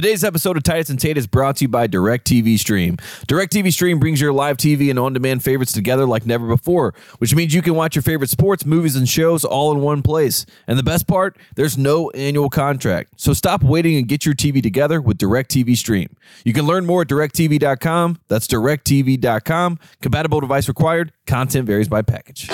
Today's episode of Titus and Tate is brought to you by DirecTV Stream. DirecTV Stream brings your live TV and on demand favorites together like never before, which means you can watch your favorite sports, movies, and shows all in one place. And the best part, there's no annual contract. So stop waiting and get your TV together with DirecTV Stream. You can learn more at directv.com. That's directv.com. Compatible device required. Content varies by package.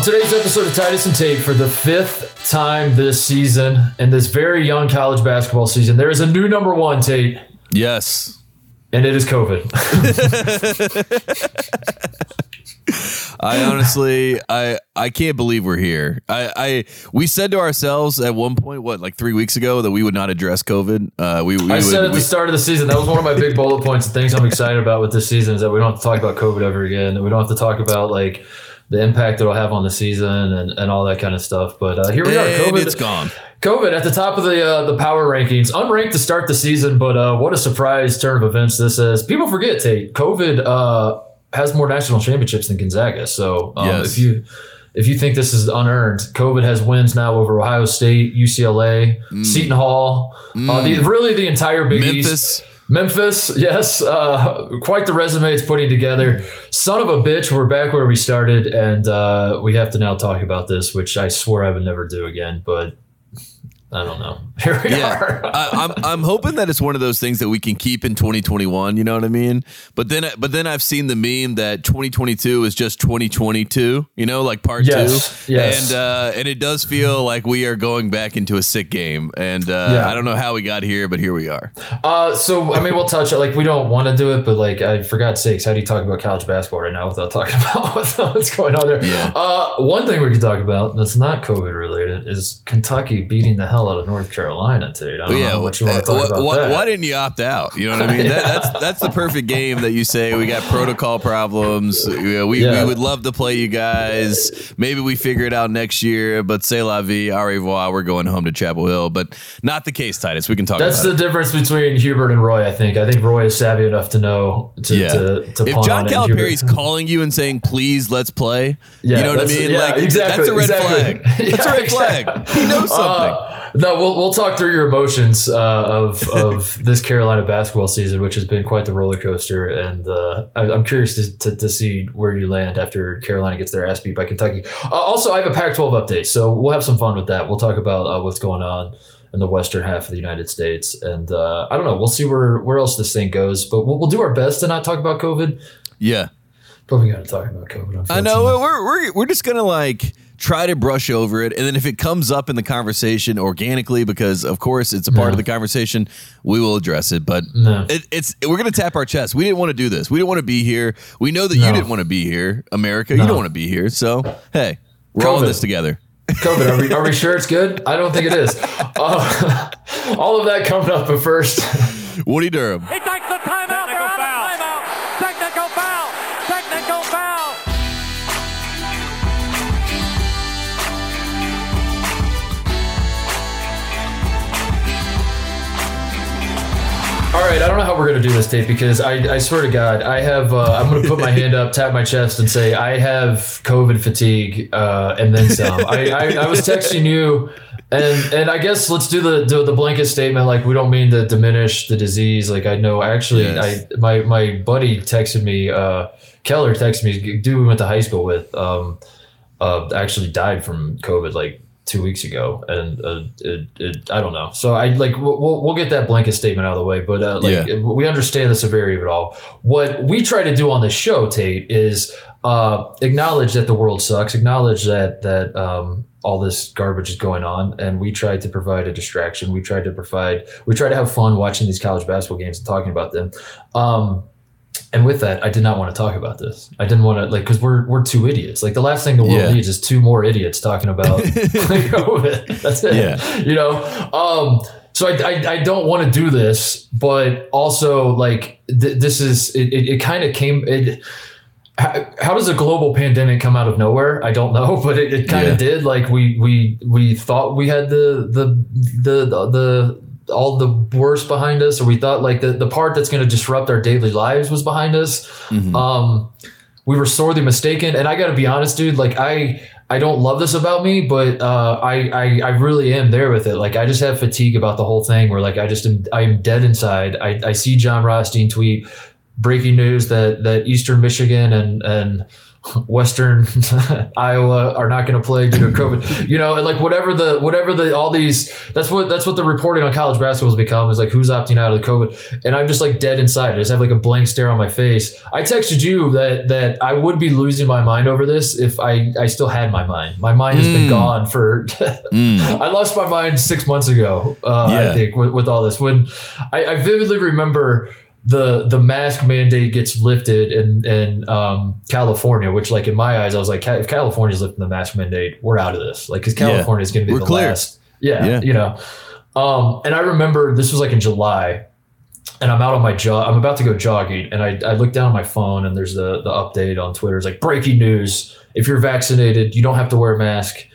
On today's episode of Titus and Tate, for the fifth time this season, in this very young college basketball season, there is a new number one, Tate, Yes. and it is COVID. I honestly, I I can't believe we're here. I, I we said to ourselves at one point, what like three weeks ago, that we would not address COVID. Uh, we, we I would, said at we- the start of the season, that was one of my big bullet points and things I'm excited about with this season is that we don't have to talk about COVID ever again. And we don't have to talk about like the impact it'll have on the season and, and all that kind of stuff. But uh, here we are, and COVID. it's gone. COVID at the top of the uh, the power rankings, unranked to start the season, but uh, what a surprise turn of events this is. People forget, Tate, COVID uh, has more national championships than Gonzaga. So um, Yes. if you if you think this is unearned, COVID has wins now over Ohio State, UCLA, Seton Hall, uh, the, really the entire Big East. Memphis. Yes, uh, quite the resume it's putting together. Son of a bitch, we're back where we started, and uh, we have to now talk about this, which I swore I would never do again, but I don't know. Here we Yeah, are. I, I'm I'm hoping that it's one of those things that we can keep in 2021. You know what I mean? But then but then I've seen the meme that 2022 is just 2022. You know, like part Yes, two. yes. And uh, and it does feel like we are going back into a sick game. And uh, Yeah. I don't know how we got here, but here we are. Uh, so, I mean, we'll touch it. Like, we don't want to do it, but like, I for God's sakes, how do you talk about college basketball right now without talking about what's, what's going on there? Yeah. Uh, one thing we could talk about that's not COVID related is Kentucky beating the hell out of North Carolina today. I don't yeah, know what you want to uh, talk wh- about. wh- that. why didn't you opt out? You know what I mean? That, that's that's the perfect game that you say we got protocol problems. You we, Yeah. we would love to play you guys. Maybe we figure it out next year. But say la vie, au revoir. We're going home to Chapel Hill. But not the case, Titus. We can talk That's the it. difference between Hubert and Roy. I think. I think Roy is savvy enough to know to Yeah. to, to if John. Calipari's calling you and saying, "Please, let's play," Yeah, you know what I mean? yeah, like exactly, that's a red exactly. flag. That's a red flag. He knows something. Uh, no, we'll we'll talk through your emotions uh, of of this Carolina basketball season, which has been quite the roller coaster, and uh, I, I'm curious to, to, to see where you land after Carolina gets their ass beat by Kentucky. Uh, also, I have a Pac-12 update, so we'll have some fun with that. We'll talk about uh, what's going on in the western half of the United States, and uh, I don't know. We'll see where where else this thing goes, but we'll, we'll do our best to not talk about COVID. yeah. But we got to talk about COVID. I know we're, we're we're just gonna like try to brush over it, and then if it comes up in the conversation organically, because of course it's a part No. of the conversation, we will address it. But No. it, it's we're gonna tap our chest. We didn't want to do this. We didn't want to be here. We know that you didn't want to be here, America. You don't want to be here. So hey, we're all in this together. COVID. Are we, are we sure it's good? I don't think it is. Uh, all of that coming up, but first, Woody Durham. He takes the timeout. All right. I don't know how we're gonna do this, Tate, because I, I swear to God, I have. Uh, I'm gonna put my hand up, tap my chest, and say I have COVID fatigue, uh, and then some. I, I, I was texting you. And and I guess let's do the, the the blanket statement. Like we don't mean to diminish the disease. Like I know actually, Yes. I my my buddy texted me. Uh, Keller texted me. Dude, we went to high school with. Um, uh, actually died from COVID like two weeks ago, and uh, it, it, I don't know. So I like we'll, we'll get that blanket statement out of the way, but uh, like Yeah. we understand the severity of it all. What we try to do on this show, Tate, is uh, acknowledge that the world sucks, acknowledge that that um, all this garbage is going on, and we try to provide a distraction. We try to provide, we try to have fun watching these college basketball games and talking about them. Um, and with that, I did not want to talk about this. I didn't want to like because we're we're two idiots. Like the last thing the world Yeah. needs is two more idiots talking about COVID. That's it. Yeah. You know. Um. So I, I, I don't want to do this, but also like th- this is it. It, it kind of came. It, how, how does a global pandemic come out of nowhere? I don't know, but it, it kind of Yeah. did. Like we we we thought we had the the the the, the all the worst behind us, or we thought like the, the part that's going to disrupt our daily lives was behind us. Mhm. Um, we were sorely mistaken. And I got to be honest, dude. Like I I don't love this about me, but uh, I, I I really am there with it. Like I just have fatigue about the whole thing. Where like I just am I'm dead inside. I, I see Jon Rothstein tweet breaking news that that Eastern Michigan and and Western Iowa are not going to play due to COVID. You know, like whatever the whatever the all these that's what that's what the reporting on college basketball has become is like who's opting out of the COVID. And I'm just like dead inside. I just have like a blank stare on my face. I texted you that that I would be losing my mind over this if I I still had my mind. My mind has been gone for. I lost my mind six months ago. Uh, Yeah. I think with, with all this when I, I vividly remember the the mask mandate gets lifted in in um, California, which like in my eyes, I was like, if California's lifting the mask mandate, we're out of this. Like, because California is going to be We're the clear. last. Yeah, Yeah. you know. Um, and I remember this was like in July, and I'm out on my jog. I'm about to go jogging, and I, I look down at my phone, and there's the the update on Twitter. It's like breaking news: if you're vaccinated, you don't have to wear a mask.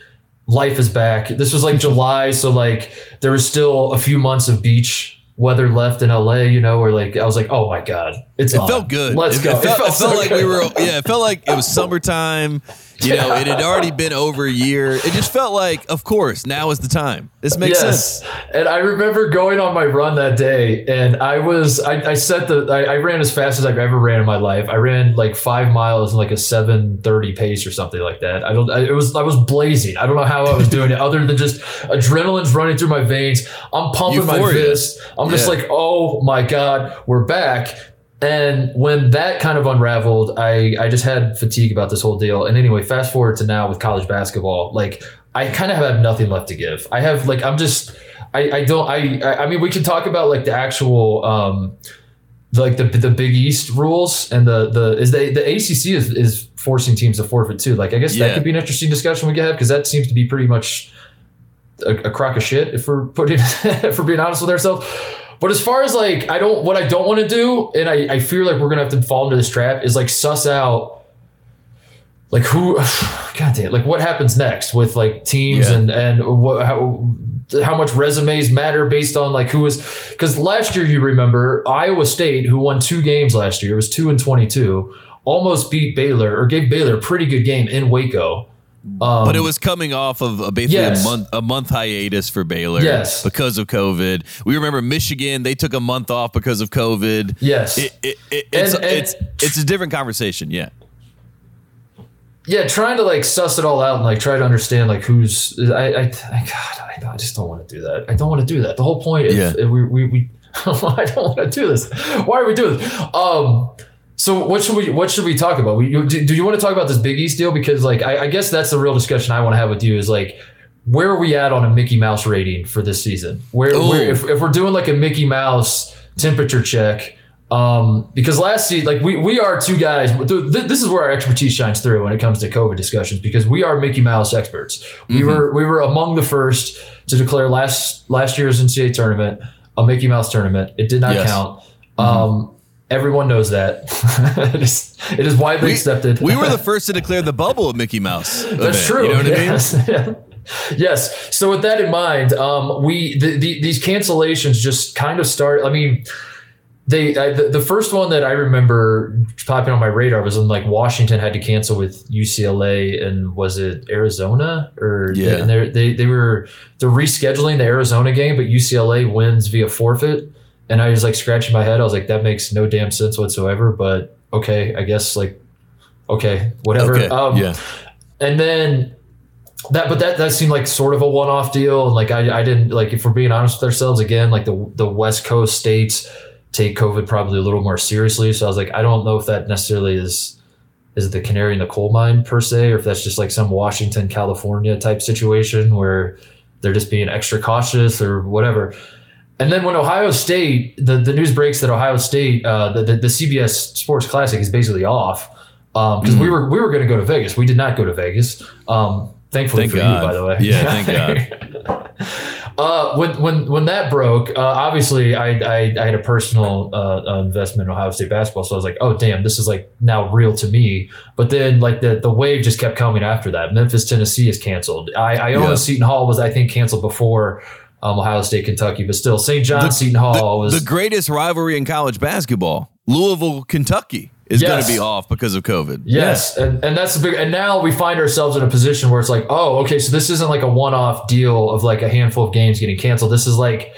Life is back. This was like July, so like there was still a few months of beach weather left in LA. You know, or like I was like, oh my god, it's It on. felt good. Let's it, go. It felt, it felt so like good. we were. Yeah, it felt like it was summertime. You know, it had already been over a year. It just felt like, of course, now is the time. This makes sense. And I remember going on my run that day, and I was I, I set the I, I ran as fast as I've ever ran in my life. I ran like five miles in like a seven thirty pace or something like that. I don't. I, it was I was blazing. I don't know how I was doing it, other than just adrenaline's running through my veins. I'm pumping my fist. I'm just Yeah. like, oh my god, we're back. And when that kind of unraveled, I, I just had fatigue about this whole deal. And anyway, fast forward to now with college basketball, like I kind of have nothing left to give. I have like I'm just I, I don't I I mean we can talk about like the actual um like the the Big East rules and the the is the the ACC is is forcing teams to forfeit too. Like I guess Yeah. that could be an interesting discussion we could have because that seems to be pretty much a, a crock of shit if we're putting if we're being honest with ourselves. But as far as like I don't what I don't want to do, and I, I fear like we're gonna have to fall into this trap is like suss out like who god damn like what happens next with like teams Yeah. and and what how how much resumes matter based on like who was because last year you remember Iowa State who won two games last year was two and twenty two almost beat Baylor or gave Baylor a pretty good game in Waco. Um, But it was coming off of a, basically Yes. a month a month hiatus for Baylor Yes. because of COVID. We remember Michigan; they took a month off because of COVID. yes It, it, it, it's, And- and- it's it's a different conversation. Yeah, yeah, trying to like suss it all out and like try to understand like who's I I, I God I, I just don't want to do that. I don't want to do that. The whole point is Yeah. if we we, we I don't want to do this. Why are we doing this? Um. So what should we what should we talk about? We, you, do, do you want to talk about this Big East deal? Because like I, I guess that's the real discussion I want to have with you is like where are we at on a Mickey Mouse rating for this season? Where, where if, if we're doing like a Mickey Mouse temperature check, um, because last season, like we we are two guys. th- th- This is where our expertise shines through when it comes to COVID discussions because we are Mickey Mouse experts. We were we were among the first to declare last last year's NCAA tournament a Mickey Mouse tournament. It did not Yes. count. Um, everyone knows that. it, is, it is widely we, accepted. we were the first to declare the bubble of Mickey Mouse. That's true. You know what yes. Yeah. yes. So with that in mind, um, we the, the, these cancellations just kind of start. I mean, they I, the, the first one that I remember popping on my radar was when like Washington had to cancel with UCLA and was it Arizona or Yeah. and they they they were they're rescheduling the Arizona game, but UCLA wins via forfeit. And I was like scratching my head. I was like, that makes no damn sense whatsoever. But okay, I guess like okay, whatever. Okay. Um, yeah. and then that but that that seemed like sort of a one-off deal and like I, I didn't like if we're being honest with ourselves again like the the west coast states take covid probably a little more seriously so i was like i don't know if that necessarily is is the canary in the coal mine per se or if that's just like some washington california type situation where they're just being extra cautious or whatever and then when ohio state the, the news breaks that ohio state uh, the, the, the cbs sports classic is basically off because we were we were going to go to Vegas. We did not go to Vegas. Um, thankfully Thank for God. you, by the way. Yeah, thank God. uh, when when when that broke, uh, obviously I, I I had a personal uh, investment in Ohio State basketball, so I was like, oh damn, this is like now real to me. But then like the the wave just kept coming after that. Memphis, Tennessee is canceled. I I Yeah. own Seton Hall was I think canceled before. Um, Ohio State, Kentucky, but still, St. John, Seton Hall the, was the greatest rivalry in college basketball Louisville, Kentucky is going to be off because of COVID. Yes, and, and that's the big. And now we find ourselves in a position where it's like, oh, okay, so this isn't like a one-off deal of like a handful of games getting canceled. This is like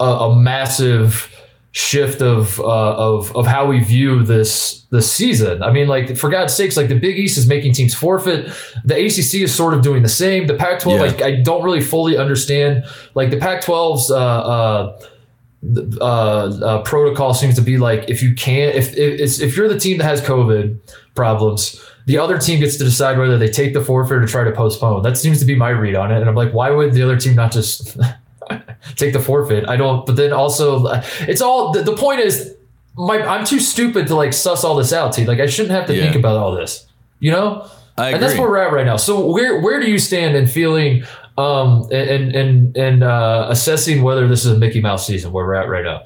a, a massive shift of uh, of of how we view this this season. I mean, like for God's sakes, like the Big East is making teams forfeit. The ACC is sort of doing the same. The Pac-12, Yeah. like I don't really fully understand. Like the Pac-12's. Uh, uh, uh, uh, protocol seems to be like if you can't if if, it's- if you're the team that has COVID problems, the other team gets to decide whether they take the forfeit or try to postpone. That seems to be my read on it, and I'm like, why would the other team not just take the forfeit? I don't. But then also, it's all the, the point is, my I'm too stupid to like suss all this out. T like I shouldn't have to Yeah. think about all this, you know. I And that's where we're at right now. So where where do you stand in feeling um and and and uh, assessing whether this is a Mickey Mouse season where we're at right now?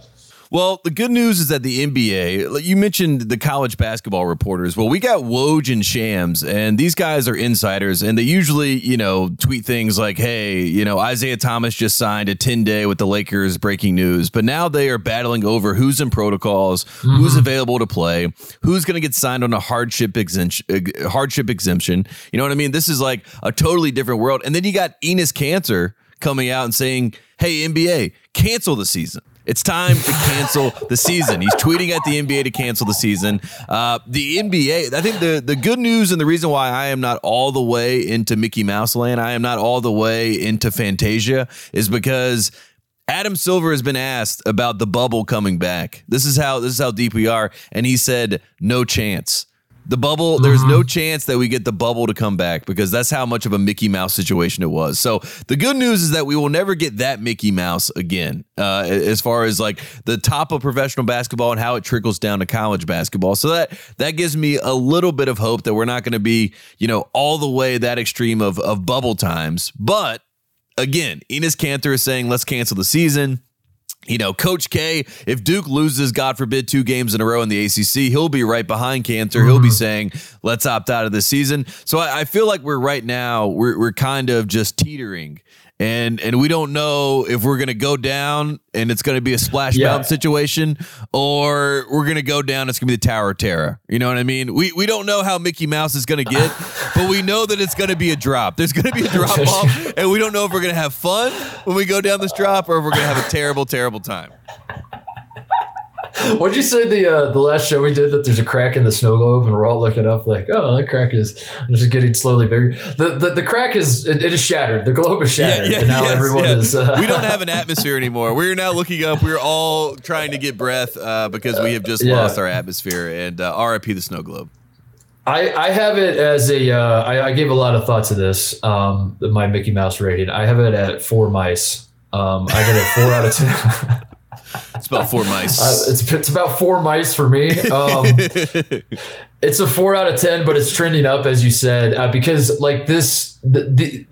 Well, the good news is that the NBA, you mentioned the college basketball reporters. Well, we got Woj and Shams, and these guys are insiders, and they usually, you know, tweet things like, hey, you know, Isaiah Thomas just signed a 10 day with the Lakers, breaking news. But now they are battling over who's in protocols, who's mm-hmm. available to play, who's going to get signed on a hardship exemption, hardship exemption. You know what I mean? This is like a totally different world. And then you got Enes Kanter coming out and saying, hey, NBA, cancel the season. It's time to cancel the season. He's tweeting at the NBA to cancel the season. Uh, the NBA, I think the, the good news and the reason why I am not all the way into Mickey Mouse land, I am not all the way into Fantasia, is because Adam Silver has been asked about the bubble coming back. This is how this is how deep we are, and he said no chance. The bubble, there's no chance that we get the bubble to come back because that's how much of a Mickey Mouse situation it was. So the good news is that we will never get that Mickey Mouse again, uh, as far as like the top of professional basketball and how it trickles down to college basketball. So that that gives me a little bit of hope that we're not going to be, you know, all the way that extreme of of bubble times. But again, Enes Kanter is saying let's cancel the season. You know, Coach K, if Duke loses, God forbid, two games in a row in the ACC, he'll be right behind Kanter. He'll be mm-hmm. saying, let's opt out of the season. So I, I feel like we're right now, we're, we're kind of just teetering. And, and we don't know if we're going to go down and it's going to be a splash Yeah. mountain situation or we're going to go down. It's going to be the Tower of Terror. You know what I mean? We, we don't know how Mickey Mouse is going to get, but we know that it's going to be a drop. There's going to be a drop off, and we don't know if we're going to have fun when we go down this drop or if we're going to have a terrible, terrible time. What'd you say the uh, the last show we did that there's a crack in the snow globe and we're all looking up like, oh, that crack is just getting slowly bigger. The the, the crack is it, it is shattered. The globe is shattered, and now yes, everyone yeah. is. Uh, we don't have an atmosphere anymore. We're now looking up. We're all trying to get breath uh, because we have just Yeah. lost our atmosphere. And uh, RIP the snow globe. I, I have it as a. Uh, I, I gave a lot of thought to this. Um, my Mickey Mouse rating. I have it at four mice. Um, I have it four out of ten. It's about four mice. Uh, it's it's about four mice for me. Um, it's a four out of ten, but it's trending up as you said uh, because like this the, the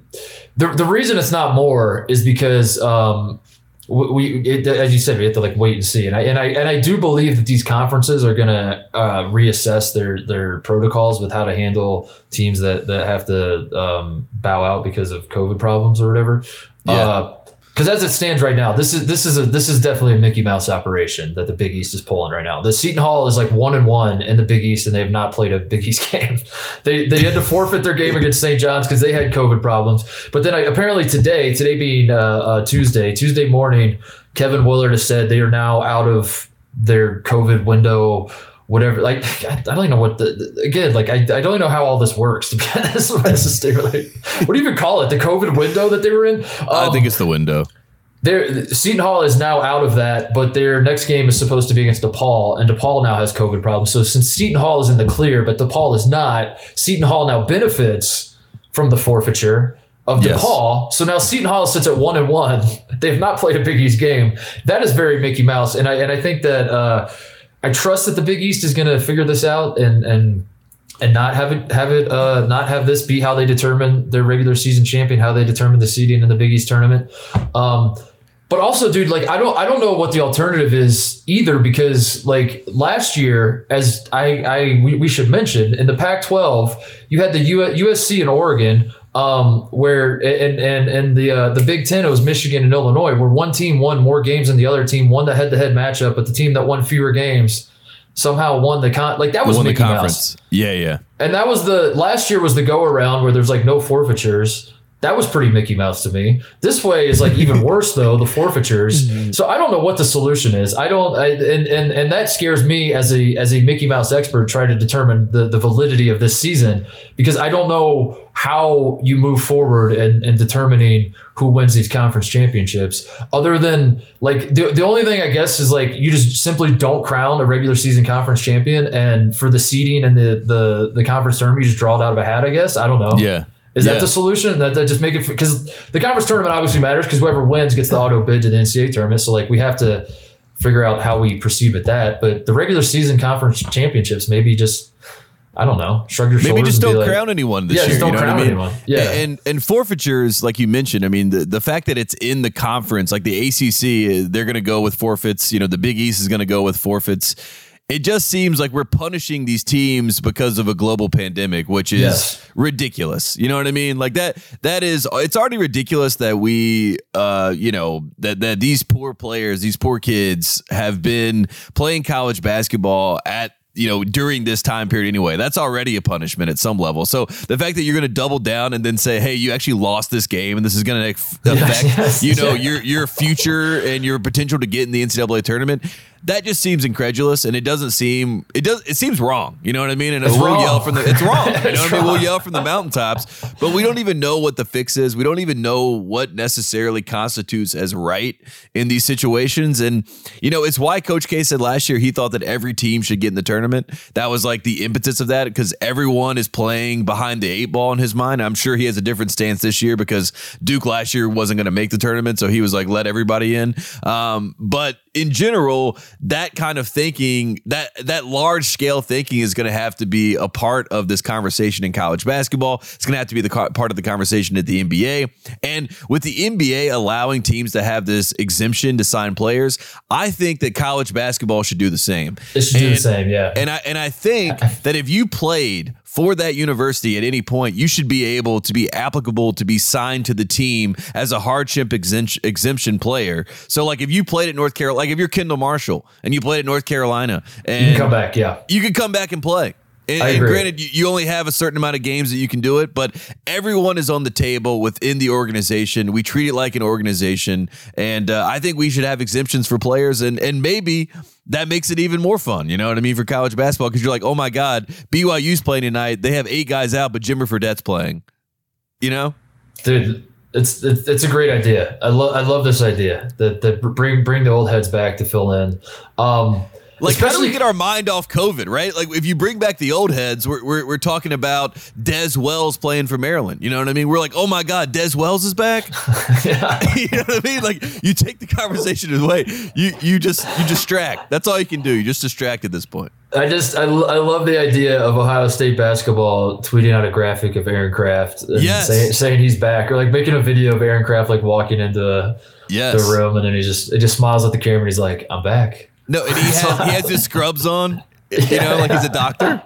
the the reason it's not more is because um we, it, as you said we have to like wait and see and I and I and I do believe that these conferences are gonna uh, reassess their their protocols with how to handle teams that that have to um, bow out because of COVID problems or whatever. Yeah. Because as it stands right now, this is this is a this is definitely a Mickey Mouse operation that the Big East is pulling right now. The Seton Hall is like one and one in the Big East, and they have not played a Big East game. They they had to forfeit their game against St. John's because they had COVID problems. But then I, apparently today, today being uh, uh, Tuesday, Tuesday morning, Kevin Willard has said they are now out of their COVID window. Whatever, like I don't even know what the, the- again, like I, I don't even know how all this works. To be honest, like, what do you even call it? The COVID window that they were in? I Um, think it's the window. their Seton Hall is now out of that, but their next game is supposed to be against DePaul, and DePaul now has COVID problems. So since Seton Hall is in the clear, but DePaul is not, Seton Hall now benefits from the forfeiture of Yes. DePaul. So now Seton Hall sits at one and one. They've not played a Big East game. That is very Mickey Mouse, and I and I think that uh, I trust that the Big East is going to figure this out and and and not have it have it uh, not have this be how they determine their regular season champion, how they determine the seeding in the Big East tournament. Um, but also, dude, like I don't I don't know what the alternative is either because like last year, as I I we, we should mention in the Pac-12, you had the U, USC and Oregon. Um, where and and and the uh, the Big Ten it was Michigan and Illinois, where one team won more games than the other team, won the head-to-head matchup, but the team that won fewer games somehow won the con. Like that was the Mickey Mouse. conference. Yeah, yeah. And that was the last year was the go around where there's like no forfeitures. That was pretty Mickey Mouse to me. This way is like even worse though, the forfeitures. Mm-hmm. So I don't know what the solution is. I don't I, and, and and that scares me as a as a Mickey Mouse expert trying to determine the, the validity of this season because I don't know how you move forward in, in determining who wins these conference championships other than like the, the only thing I guess is like you just simply don't crown a regular season conference champion and for the seeding and the the the conference tournament you just draw it out of a hat I guess I don't know Yeah. Is Yeah. that the solution? That, that just make it because the conference tournament obviously matters because whoever wins gets the auto bid to the NCAA tournament. So like we have to figure out how we perceive at that. But the regular season conference championships, maybe just I don't know, shrug your Maybe shoulders. Maybe just don't like, crown anyone this Yeah, year. just don't you know crown what I mean? anyone. Yeah. And and forfeitures, like you mentioned, I mean, the, the fact that it's in the conference, like the ACC, uh, they're going to go with forfeits. You know, the Big East is going to go with forfeits. It just seems like we're punishing these teams because of a global pandemic, which is Yes. ridiculous. You know what I mean? Like that. That is. It's already ridiculous that we, uh, you know, that that these poor players, these poor kids, have been playing college basketball at you know, during this time period anyway. That's already a punishment at some level. So the fact that you're going to double down and then say, "Hey, you actually lost this game, and this is going to affect, yes, you know, yeah. your your future and your potential to get in the NCAA tournament." That just seems incredulous, and it doesn't seem it does it seems wrong. You know what I mean? And It's we'll wrong. yell from the it's wrong. You know what I mean? We'll yell from the mountaintops, but we don't even know what the fix is. We don't even know what necessarily constitutes as right in these situations. And you know, it's why Coach K said last year he thought that every team should get in the tournament. That was like the impetus of that because everyone is playing behind the eight ball in his mind. I'm sure he has a different stance this year because Duke last year wasn't going to make the tournament, so he was like, let everybody in. Um, but in general, that kind of thinking, that that large scale thinking is going to have to be a part of this conversation in college basketball. It's going to have to be the co- part of the conversation at the NBA. And with the NBA allowing teams to have this exemption to sign players, I think that college basketball should do the same. It should do the same. Yeah. And I and I think that if you played for that university at any point, you should be able to be applicable to be signed to the team as a hardship exemption, player. So, like if you played at North Carolina, like if you're Kendall Marshall and you played at North Carolina, and you can come back. Yeah. you can come back and play. And, and granted, you, you only have a certain amount of games that you can do it, but everyone is on the table within the organization. We treat it like an organization, and uh, I think we should have exemptions for players, and and maybe that makes it even more fun. You know what I mean for college basketball because you're like, oh my god, BYU's playing tonight. They have eight guys out, but Jimmer Fredette's playing. You know, Dude, it's it's, it's a great idea. I love I love this idea that that bring bring the old heads back to fill in. Um, Like, how do we get our mind off COVID, right? Like, if you bring back the old heads, we're, we're, we're talking about Dez Wells playing for Maryland. You know what I mean? We're like, oh my God, Dez Wells is back. yeah. you know what I mean? Like, you take the conversation away. You you just you distract. That's all you can do. You just distract at this point. I just I, I love the idea of Ohio State basketball tweeting out a graphic of Aaron Craft and Yes. saying, saying he's back or like making a video of Aaron Craft like walking into the room and then he just he just smiles at the camera and he's like I'm back. No, and he has he has his scrubs on. You know, like he's a doctor.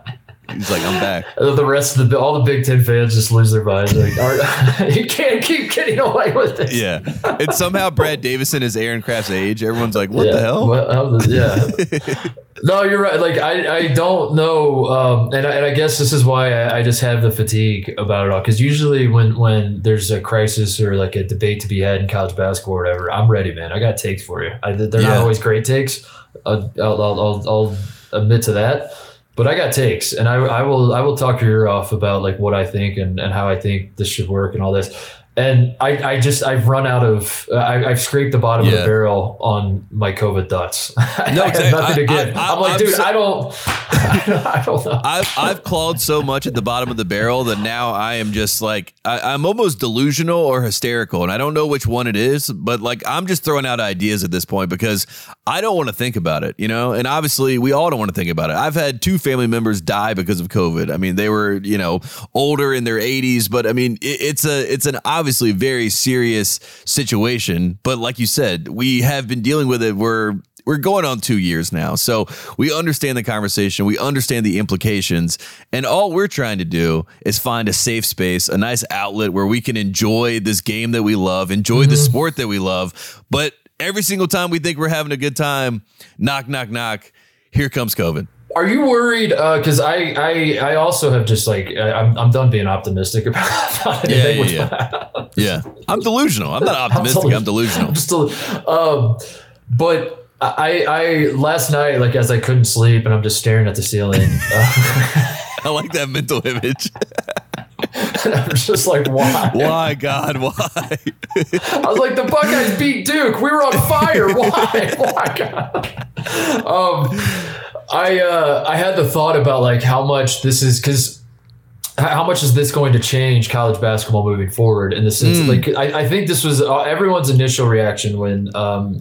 He's like, I'm back. The rest of the all the Big Ten fans just lose their minds. Like, "Are- you can't keep getting away with this. Yeah. And somehow Brad Davison is Aaron Craft's age. Everyone's like, what yeah. the hell? How the- yeah. no, you're right. Like I, I don't know, um, and I, and I guess this is why I, I just have the fatigue about it all. Because usually when when there's a crisis or like a debate to be had in college basketball or whatever, I'm ready, man. I got takes for you. I, they're Yeah. not always great takes. I'll, I'll, I'll, I'll, admit to that. But I got takes, and I, I will I will talk your ear off about like what I think and, and how I think this should work and all this. And I, I just I've run out of uh, I, I've scraped the bottom of the barrel on my COVID thoughts. I have exactly. nothing to give. I- am like, I'm dude, so- I don't, I don't, I don't know. I've I've clawed so much at the bottom of the barrel that now I am just like I, I'm almost delusional or hysterical, and I don't know which one it is. But like I'm just throwing out ideas at this point because I don't want to think about it, you know. And obviously, we all don't want to think about it. I've had two family members die because of COVID. I mean, they were you know older in their 80s, but I mean it, it's a it's an obviously very serious situation. But like you said, we have been dealing with it. We're we're going on two years now. So we understand the conversation, we understand the implications, and all we're trying to do is find a safe space, a nice outlet where we can enjoy this game that we love, enjoy the mm-hmm. sport that we love. But every single time we think we're having a good time, knock, knock, knock, here comes COVID. Are you worried? Because I, I, I also have just like I- I'm, I'm done being optimistic about, about Yeah, anything. yeah, yeah. Yeah. I'm delusional. I'm not optimistic. I'm delusional. I'm still, um, but I, I last night, like as I couldn't sleep and I'm just staring at the ceiling, uh, I like that mental image. I'm just like, why? Why, God? Why? I was like, the Buckeyes beat Duke. We were on fire. Why? Why? God? Um, I uh, I had the thought about like how much this is because how much is this going to change college basketball moving forward in the sense of, like I, I think this was uh, everyone's initial reaction when um,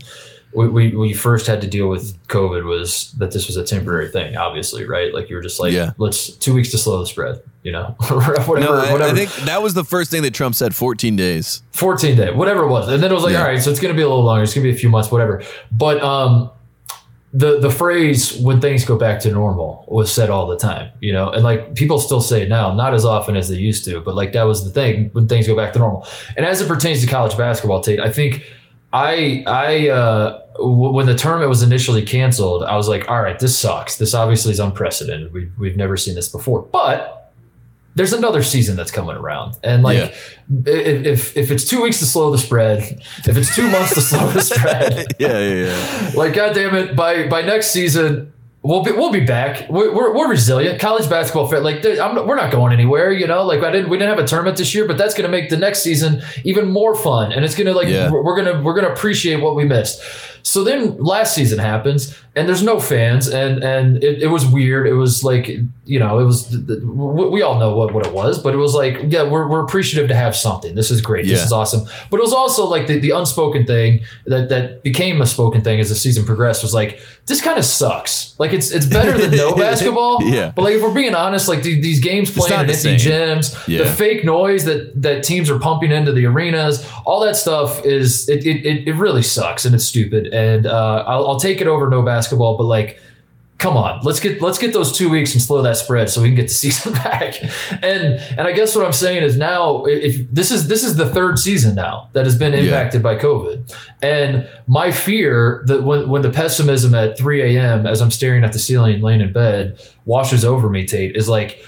we, we, we first had to deal with COVID was that this was a temporary thing, obviously, right? Like you were just like, Yeah. let's two weeks to slow the spread, you know, whatever, No, I, whatever. I think that was the first thing that Trump said 14 days. 14 day, whatever it was. And then it was like, Yeah. all right, so it's going to be a little longer. It's going to be a few months, whatever. But um, the the phrase "when things go back to normal" was said all the time, you know, and like people still say it now, not as often as they used to, but like that was the thing when things go back to normal. And as it pertains to college basketball, Tate, I think I I uh, when the tournament was initially canceled, I was like, all right, this sucks. This obviously is unprecedented. We've, we've never seen this before, but there's another season that's coming around, and like Yeah. if, if it's two weeks to slow the spread, if it's two months to slow the spread, Yeah, yeah, yeah. like God damn it, by by next season. We'll be we'll be back. We're, we're, we're resilient. College basketball, fit like I'm, we're not going anywhere. You know, like I didn't we didn't have a tournament this year, but that's going to make the next season even more fun, and it's going to like Yeah. we're, we're gonna we're gonna appreciate what we missed. So then last season happens, and there's no fans, and and it, it was weird. It was like you know, it was we we all know what, what it was, but it was like yeah, we're, we're appreciative to have something. This is great. This is awesome. But it was also like the, the unspoken thing that that became a spoken thing as the season progressed was like this kind of sucks. Like it's it's better than no basketball. Yeah. But like if we're being honest, like the, these games playing in the empty gyms, Yeah. the fake noise that that teams are pumping into the arenas, all that stuff is it it, it, it really sucks and it's stupid. And uh, I'll, I'll take it over no basketball, but like come on let's get let's get those two weeks and slow that spread so we can get the season back. And and i guess what i'm saying is now if this is this is the third season now that has been impacted by covid. And my fear that when when the pessimism at 3 a.m as i'm staring at the ceiling laying in bed washes over me tate is like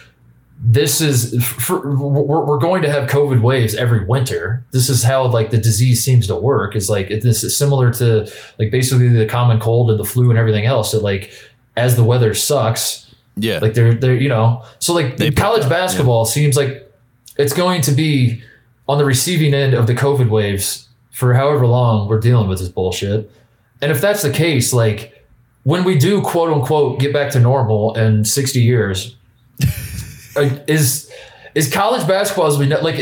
this is for, we're, we're going to have covid waves every winter. This is how like the disease seems to work. Is like this is similar to like basically the common cold and the flu and everything else that like as the weather sucks Yeah. like they're they're you know so like They college basketball seems like it's going to be on the receiving end of the covid waves for however long we're dealing with this bullshit. And if that's the case like when we do quote unquote get back to normal in 60 years is is college basketball as we know like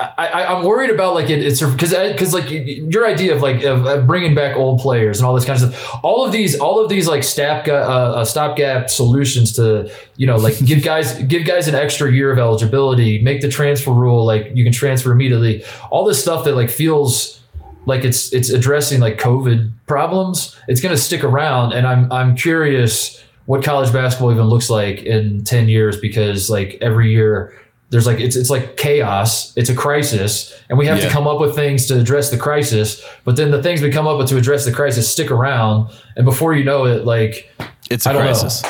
I, I'm worried about like it, it's because because like your idea of like of, bringing back old players and all this kind of stuff all of these all of these like stop uh, uh, stopgap solutions to you know like give guys give guys an extra year of eligibility make the transfer rule like you can transfer immediately all this stuff that like feels like it's it's addressing like COVID problems, it's going to stick around. And I'm I'm curious what college basketball even looks like in ten years because like every year there's like it's it's like chaos, it's a crisis, and we have Yeah. to come up with things to address the crisis. But then the things we come up with to address the crisis stick around, and before you know it, like it's a I don't know. crisis.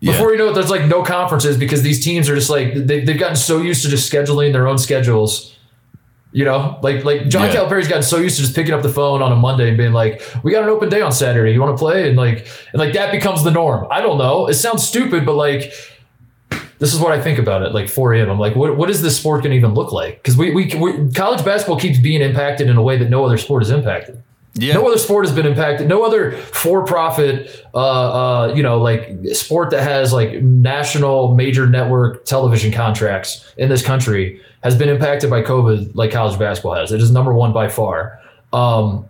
Yeah. before you know it, there's like no conferences because these teams are just like they, they've gotten so used to just scheduling their own schedules. You know, like like John Yeah. Calipari's gotten so used to just picking up the phone on a Monday and being like, "We got an open day on Saturday. You want to play?" And like and like that becomes the norm. I don't know. It sounds stupid, but like this is what I think about it. Like 4 a.m. I'm like, what what is this sport going to even look like? Because we, we we college basketball keeps being impacted in a way that no other sport is impacted. Yeah. No other sport has been impacted. No other for-profit, uh, uh, you know, like sport that has like national major network television contracts in this country has been impacted by COVID, like college basketball has. It is number one by far, um,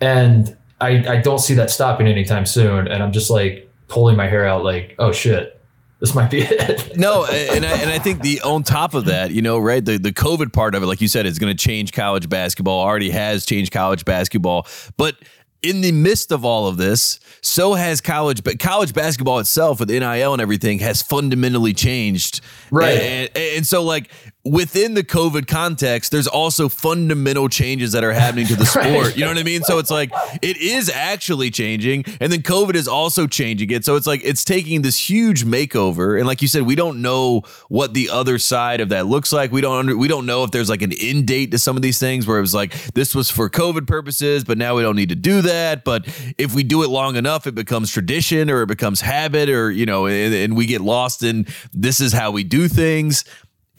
and I, I don't see that stopping anytime soon. And I'm just like pulling my hair out, like, oh shit, this might be it. No, and I, and I think the on top of that, you know, right, the the COVID part of it, like you said, is going to change college basketball. Already has changed college basketball, but in the midst of all of this, so has college. But college basketball itself, with NIL and everything, has fundamentally changed. Right. And, and so, like within the COVID context, there's also fundamental changes that are happening to the sport. You know what I mean? So it's like it is actually changing, and then COVID is also changing it. So it's like it's taking this huge makeover, and like you said, we don't know what the other side of that looks like. We don't under, we don't know if there's like an end date to some of these things where it was like this was for COVID purposes, but now we don't need to do that. But if we do it long enough, it becomes tradition or it becomes habit, or you know, and, and we get lost in this is how we do things.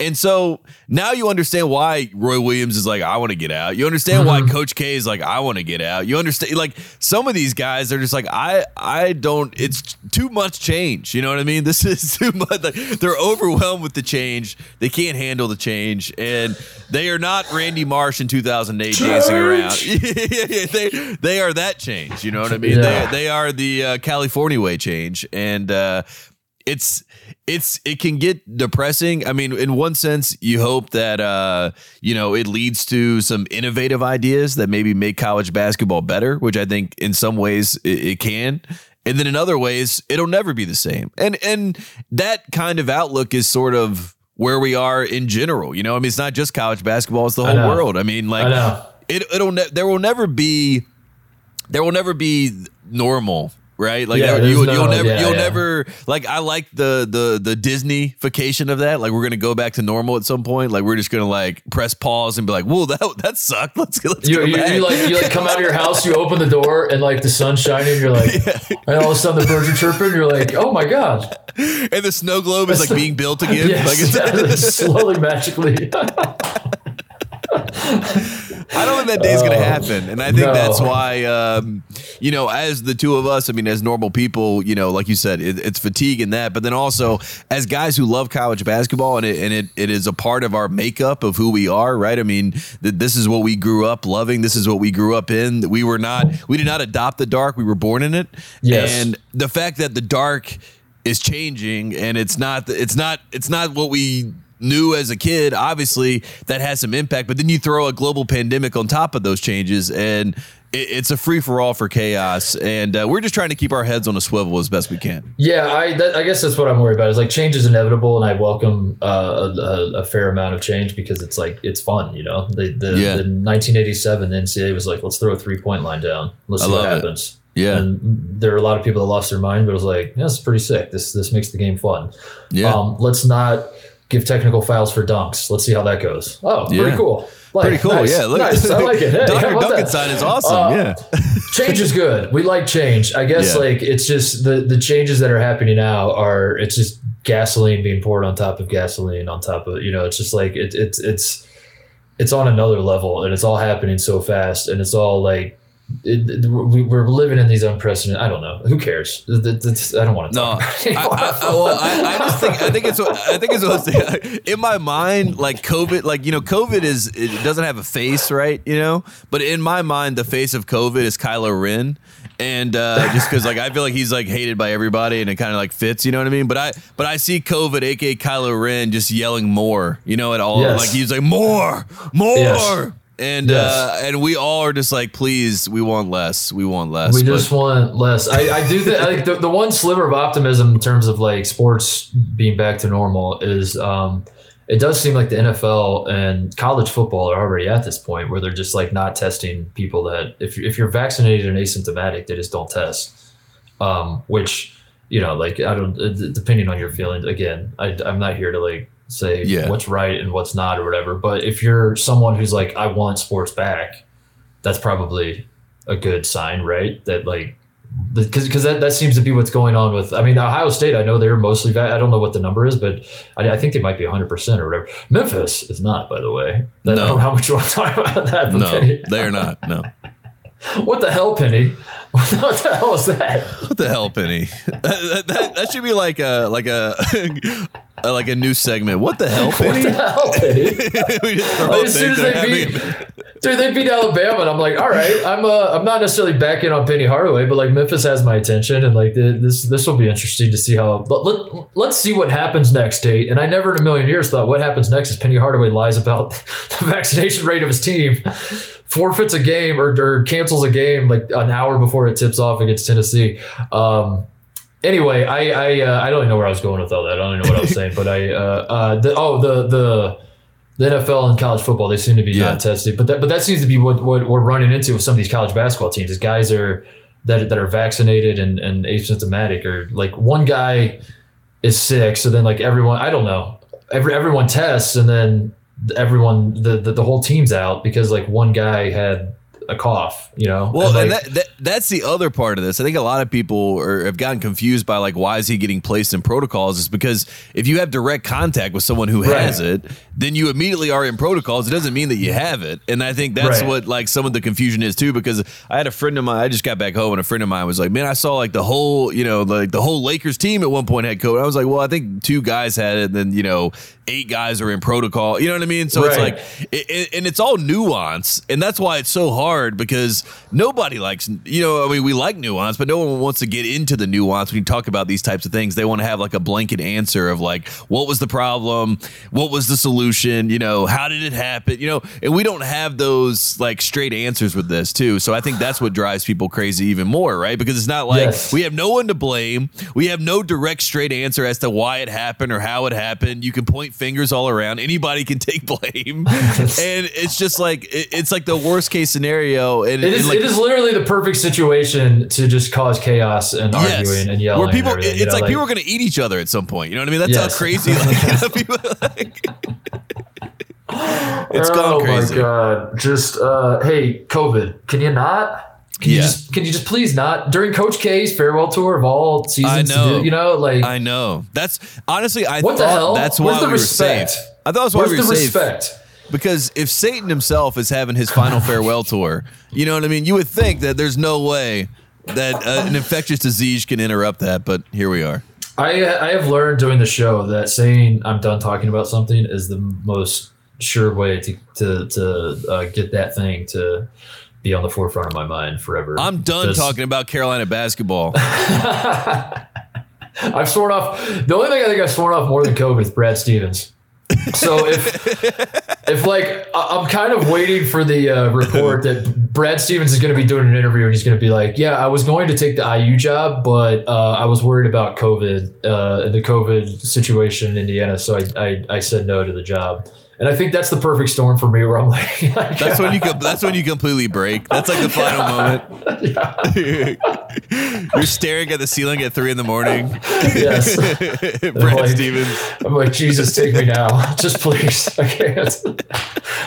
And so now you understand why Roy Williams is like, I want to get out. You understand why Coach K is like, I want to get out. You understand like some of these guys are just like, I I don't it's too much change. You know what I mean? This is too much. Like, they're overwhelmed with the change. They can't handle the change. And they are not Randy Marsh in 2008 dancing around. they they are that change. You know what I mean? Yeah. They they are the uh, California way change. And uh it's it's it can get depressing. I mean, in one sense, you hope that uh, you know it leads to some innovative ideas that maybe make college basketball better, which I think in some ways it, it can. And then in other ways, it'll never be the same. And and that kind of outlook is sort of where we are in general. You know, I mean, it's not just college basketball; it's the whole know. world. I mean, like I it it'll ne- there will never be there will never be normal right like Yeah, you, no- you'll never yeah, you'll yeah. never like i like the the the disneyfication of that like we're gonna go back to normal at some point like we're just gonna like press pause and be like whoa that that sucked let's, let's You, go you, back. you like you like come out of your house, you open the door, and like the sun's shining. You're like, and all of a sudden the birds are chirping. You're like, oh my god! and the snow globe is like being built again Yes, like it's, slowly, magically. I don't think that day's going to happen, and I think No. that's why, um, you know, as the two of us, I mean, as normal people, you know, like you said, it, it's fatigue in that, but then also as guys who love college basketball, and it and it, it is a part of our makeup of who we are, right? I mean, th- this is what we grew up loving. This is what we grew up in. We were not, we did not adopt the dark. We were born in it, Yes. and the fact that the dark is changing and it's not it's not it's not what we knew as a kid obviously that has some impact but then you throw a global pandemic on top of those changes and it, it's a free for all for chaos and uh, we're just trying to keep our heads on a swivel as best we can Yeah, I that, I guess that's what I'm worried about. Is like change is inevitable, and I welcome uh, a, a, fair amount of change because it's like it's fun, you know. The the, Yeah. the 1987 the NCAA was like, let's throw a three point line down, let's see what it. happens. yeah And there are a lot of people that lost their mind, but it was like, yeah, this pretty sick. This this makes the game fun. yeah Um, let's not give technical fouls for dunks. Let's see how that goes. Oh, Yeah. pretty cool. Like, pretty cool nice, yeah look nice. I like it. Hey, Dr. how Duncan sign is awesome Uh, yeah change is good. We like change. I guess Yeah. like it's just the the changes that are happening now are it's just gasoline being poured on top of gasoline on top of you know it's just like it, it's it's it's on another level and it's all happening so fast and it's all like it, it- we, we're living in these unprecedented. I don't know. Who cares? I don't want to. No, talk I, I, I, well, I, I just think I think it's what- I think it's what in my mind like COVID like you know COVID is it doesn't have a face right you know but in my mind the face of COVID is Kylo Ren and uh, just because like I feel like he's like hated by everybody and it kind of like fits you know what I mean but I but I see COVID aka Kylo Ren just yelling more you know at all Yes. like he's like more more. Yes. And Yes. uh, and we all are just like, please, we want less. We want less. We But- just want less. I, I do think like the, the one sliver of optimism in terms of like sports being back to normal is um, it does seem like the NFL and college football are already at this point where they're just like not testing people that if if you're vaccinated and asymptomatic, they just don't test. Um, which you know, like I don't depending on your feelings. Again, I, I'm not here to like say Yeah. what's right and what's not or whatever. But if you're someone who's like I want sports back, that's probably a good sign, right? That like because because that, that seems to be what's going on with. I mean, Ohio State. I know they're mostly. I don't know what the number is, but I, I think they might be 100 percent or whatever. Memphis is not, by the way. I No. don't know how much you want to talk about that. No, Penny, they're not. No. what the hell, Penny? What the hell is that? What the hell, Penny? that, that, that should be like a like a, a like a new segment. What the hell, What the hell, Penny? we just throw Like, as soon as they beat, dude, they beat Alabama, and I'm like, all right, I'm uh, I'm not necessarily backing on Penny Hardaway, but like Memphis has my attention, and like the, this this will be interesting to see how. But let, let's see what happens next, Tate. And I never in a million years thought what happens next is Penny Hardaway lies about the vaccination rate of his team, forfeits a game or, or cancels a game like an hour before it tips off against Tennessee. Um, anyway, I I, uh, I don't even know where I was going with all that. I don't even know what I was saying, but I uh, uh, the, oh the the The NFL and college football, they seem to be Yeah. not tested, but that but that seems to be what, what we're running into with some of these college basketball teams. Is guys are that that are vaccinated and, and asymptomatic, or like one guy is sick, so then like everyone, I don't know, every everyone tests, and then everyone the the, the whole team's out because like one guy had a cough, you know. Well, And, and that, that that's the other part of this. I think a lot of people are, have gotten confused by like why is he getting placed in protocols? Is because if you have direct contact with someone who has Right. it, then you immediately are in protocols. It doesn't mean that you have it, and I think that's Right. what like some of the confusion is too. Because I had a friend of mine. I just got back home, and a friend of mine was like, "Man, I saw like the whole you know like the whole Lakers team at one point had COVID." I was like, "Well, I think two guys had it, and then you know eight guys are in protocol." You know what I mean? So it's like it, it- and it's all nuance and that's why it's so hard because nobody likes you know i mean we like nuance but no one wants to get into the nuance when you talk about these types of things. They want to have like a blanket answer of like what was the problem? What was the solution? You know how did it happen? You know and we don't have those like straight answers with this too. So i think that's what drives people crazy even more right? Because it's not like Yes. we have no one to blame. We have no direct straight answer as to why it happened or how it happened. You can point fingers all around anybody can take blame and it's just like it, it's like the worst case scenario and, it, is, like, it is literally the perfect situation to just cause chaos and yes, arguing and yelling. where people it's you know, like, people are going to eat each other at some point you know what i mean that's Yes. how crazy like, people, like, it's oh gone crazy Oh my god! Just uh, hey, COVID, can you not? Can you just can you just please not during Coach K's farewell tour of all seasons? I know. You know, like i know that's honestly i what the thought hell? that's Where's why the we were respect? safe i thought that's why Where's we were the safe respect? Because if Satan himself is having his final farewell tour, you know what I mean? You would think that there's no way that uh, an infectious disease can interrupt that, but here we are. I I have learned during the show that saying I'm done talking about something is the most sure way to to to uh, get that thing to be on the forefront of my mind forever. I'm done talking about Carolina basketball. I've sworn off. The only thing I think I've sworn off more than COVID is Brad Stevens. So if if like I'm kind of waiting for the uh, report that Brad Stevens is going to be doing an interview and he's going to be like, "Yeah, I was going to take the IU job, but uh, I was worried about COVID uh, the COVID situation in Indiana, so I, I I said no to the job." And I think that's the perfect storm for me, where I'm like, That's when you that's when you completely break. That's like the final moment. You're staring at the ceiling at three in the morning. yes. Brad Like- Stevens. I'm like, Jesus, take me now, just please. I can't.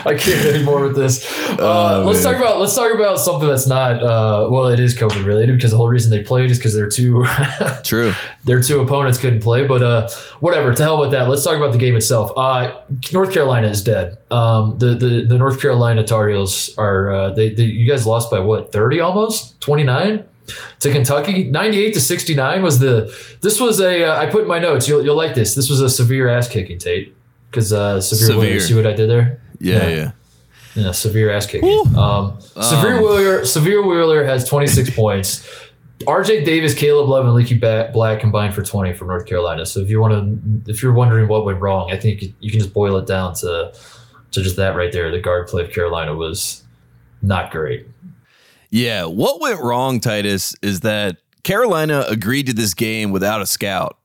I can't anymore with this. Uh, Oh, let's man. talk about let's talk about something that's not. Uh, well, it is COVID related because the whole reason they played is because their two True. their two opponents couldn't play. But uh, whatever. To hell with that. Let's talk about the game itself. Uh, North Carolina is dead. Um, the, the the North Carolina Tar Heels are uh, they, they you guys lost by what thirty almost twenty nine to Kentucky. 98 to 69 was the this was a uh, I put in my notes. You'll you'll like this. This was a severe ass kicking, Tate. Cuz uh severe, Severe. Wheeler, see what I did there? Yeah, Yeah. yeah. Yeah, severe ass kicking. Um, severe Um. Wheeler Sahvir Wheeler has 26 points. RJ Davis, Caleb Love, and Leaky Black combined for 20 for North Carolina. So if you want to, if you're wondering what went wrong, I think you- can just boil it down to to just that right there. The guard play of Carolina was not great. Yeah, what went wrong, Titus, is that Carolina agreed to this game without a scout.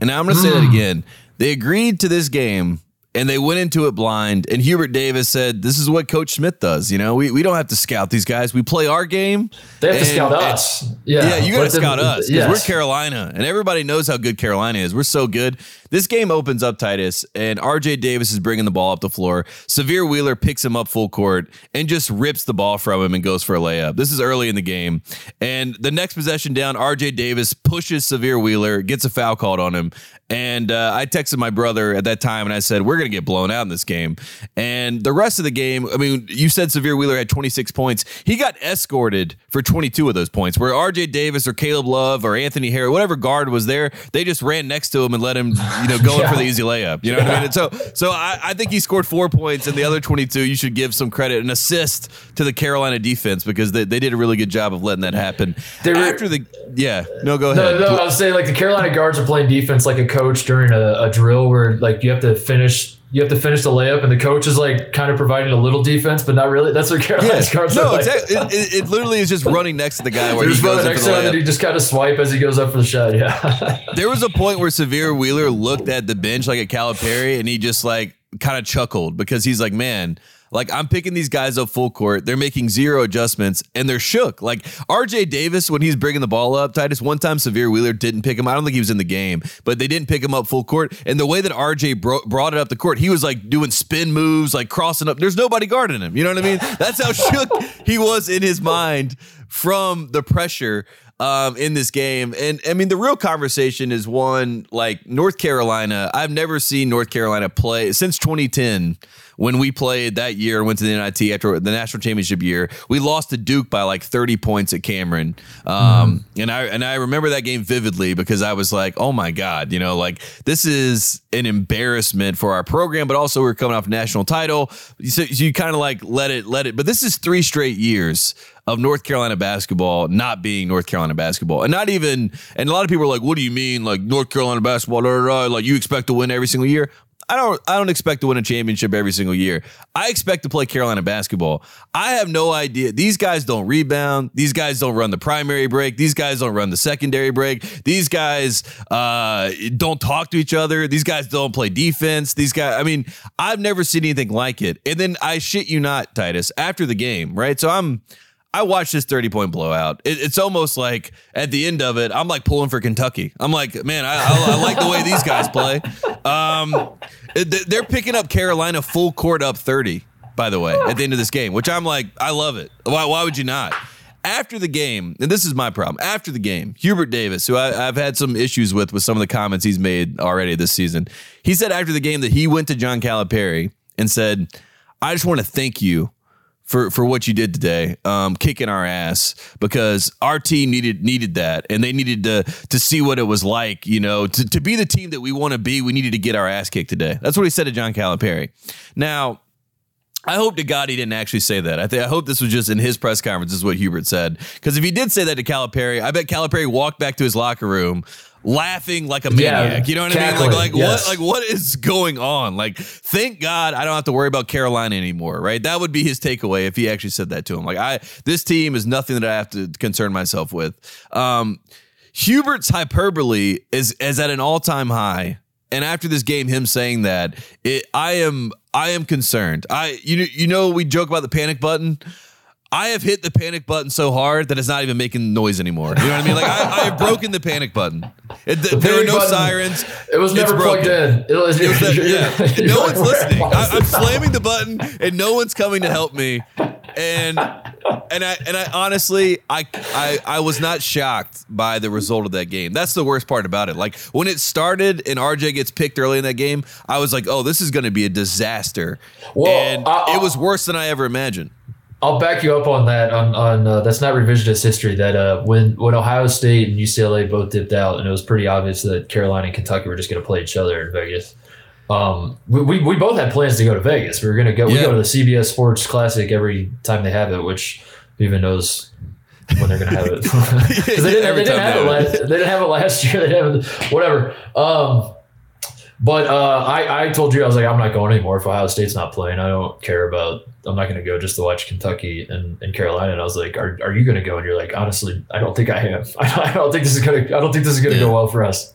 And I'm going to say that hmm. again. They agreed to this game and they went into it blind. And Hubert Davis said, This is what Coach Smith does. You know, we, we don't have to scout these guys. We play our game. They have to scout us. Yeah, Yeah, you got to scout us because yes. we're Carolina, and everybody knows how good Carolina is. We're so good. This game opens up Titus, and RJ Davis is bringing the ball up the floor. Sahvir Wheeler picks him up full court and just rips the ball from him and goes for a layup. This is early in the game, and the next possession down, RJ Davis pushes Sahvir Wheeler, gets a foul called on him, and uh, I texted my brother at that time and I said we're gonna get blown out in this game. And the rest of the game, I mean, you said Sahvir Wheeler had 26 points. He got escorted for 22 of those points. Where RJ Davis or Caleb Love or Anthony Harris, whatever guard was there, they just ran next to him and let him, you know, going in for the easy layup. You know what I mean? And so, so I, I think he scored four points, and the other 22, you should give some credit and assist to the Carolina defense because they, they did a really good job of letting that happen. They were- After the, yeah, no, go No, ahead. no, I was saying like the Carolina guards are playing defense like a coach during a, a drill where like you have to finish you have to finish the layup and the coach is like kind of providing a little defense but not really. That's what Carolina's guards are No, like. exactly. It, it, it literally is just running next to the guy where They're he goes running next for the to him and he just kind of swipe as he goes up for the shot. Yeah. There was a point where Sahvir Wheeler looked at the bench like a Calipari and he just like kind of chuckled because he's like, man, like I'm picking these guys up full court. They're making zero adjustments and they're shook. Like RJ Davis, when he's bringing the ball up, Titus, one time Sahvir Wheeler didn't pick him. I don't think he was in the game, but they didn't pick him up full court. And the way that RJ bro- brought it up the court, he was like doing spin moves, like crossing up. There's nobody guarding him. You know what I mean? That's how shook he was in his mind from the pressure um, in this game. And I mean, the real conversation is one like North Carolina. I've never seen North Carolina play since 2010 when we played that year and went to the NIT after the national championship year. We lost to Duke by like 30 points at Cameron. Um, mm. And I and I remember that game vividly because I was like, oh my God, you know, like this is an embarrassment for our program, but also we're coming off national title. So, so you kind of like let it, let it. But this is three straight years of North Carolina basketball not being North Carolina basketball. And not even, and a lot of people are like, what do you mean? Like North Carolina basketball, blah, blah, blah, like you expect to win every single year? I don't I don't expect to win a championship every single year. I expect to play Carolina basketball. I have no idea. These guys don't rebound. These guys don't run the primary break. These guys don't run the secondary break. These guys uh, don't talk to each other. These guys don't play defense. These guys I mean, I've never seen anything like it. And then I shit you not, Titus, after the game, right? So I'm I watched this 30 point blowout. It, it's almost like at the end of it, I'm like pulling for Kentucky. I'm like, man, I, I, I like the way these guys play. Um, they're picking up Carolina full court up 30, by the way, at the end of this game, which I'm like, I love it. Why, why would you not? After the game, and this is my problem. After the game, Hubert Davis, who I, I've had some issues with with some of the comments he's made already this season, he said after the game that he went to John Calipari and said, I just want to thank you for for what you did today, um, kicking our ass because our team needed needed that, and they needed to to see what it was like. You know, to to be the team that we want to be, we needed to get our ass kicked today. That's what he said to John Calipari. Now. I hope to God he didn't actually say that. I I hope this was just in his press conference. Is what Hubert said. Because if he did say that to Calipari, I bet Calipari walked back to his locker room laughing like a maniac. Yeah, you know what cackling, I mean? Like like yes. what like what is going on? Like thank God I don't have to worry about Carolina anymore, right? That would be his takeaway if he actually said that to him. Like I this team is nothing that I have to concern myself with. Um Hubert's hyperbole is is at an all-time high. And after this game him saying that, it I am I am concerned. I you you know we joke about the panic button. I have hit the panic button so hard that it's not even making noise anymore. You know what I mean? Like I, I have broken the panic button. It, the there are no button, sirens. It was never plugged in. It was, it was the, yeah. no one's listening. I, I'm slamming the button, and no one's coming to help me. And and I and I honestly I I I was not shocked by the result of that game. That's the worst part about it. Like when it started and RJ gets picked early in that game, I was like, oh, this is going to be a disaster. Well, and I, it was worse than I ever imagined. I'll back you up on that. On on uh, that's not revisionist history. That uh, when when Ohio State and UCLA both dipped out, and it was pretty obvious that Carolina and Kentucky were just going to play each other in Vegas. Um, we, we, we both had plans to go to Vegas. We were going to go. Yeah. We go to the CBS Sports Classic every time they have it, which even knows when they're going to have it they didn't, they didn't have it last. They didn't have it last year. They didn't have it, whatever. Um, but uh, I, I told you I was like I'm not going anymore if Ohio State's not playing. I don't care about. I'm not going to go just to watch Kentucky and, and Carolina. And I was like, Are, are you going to go? And you're like, honestly, I don't think I am. I don't, think this is gonna. I don't think this is gonna yeah. go well for us.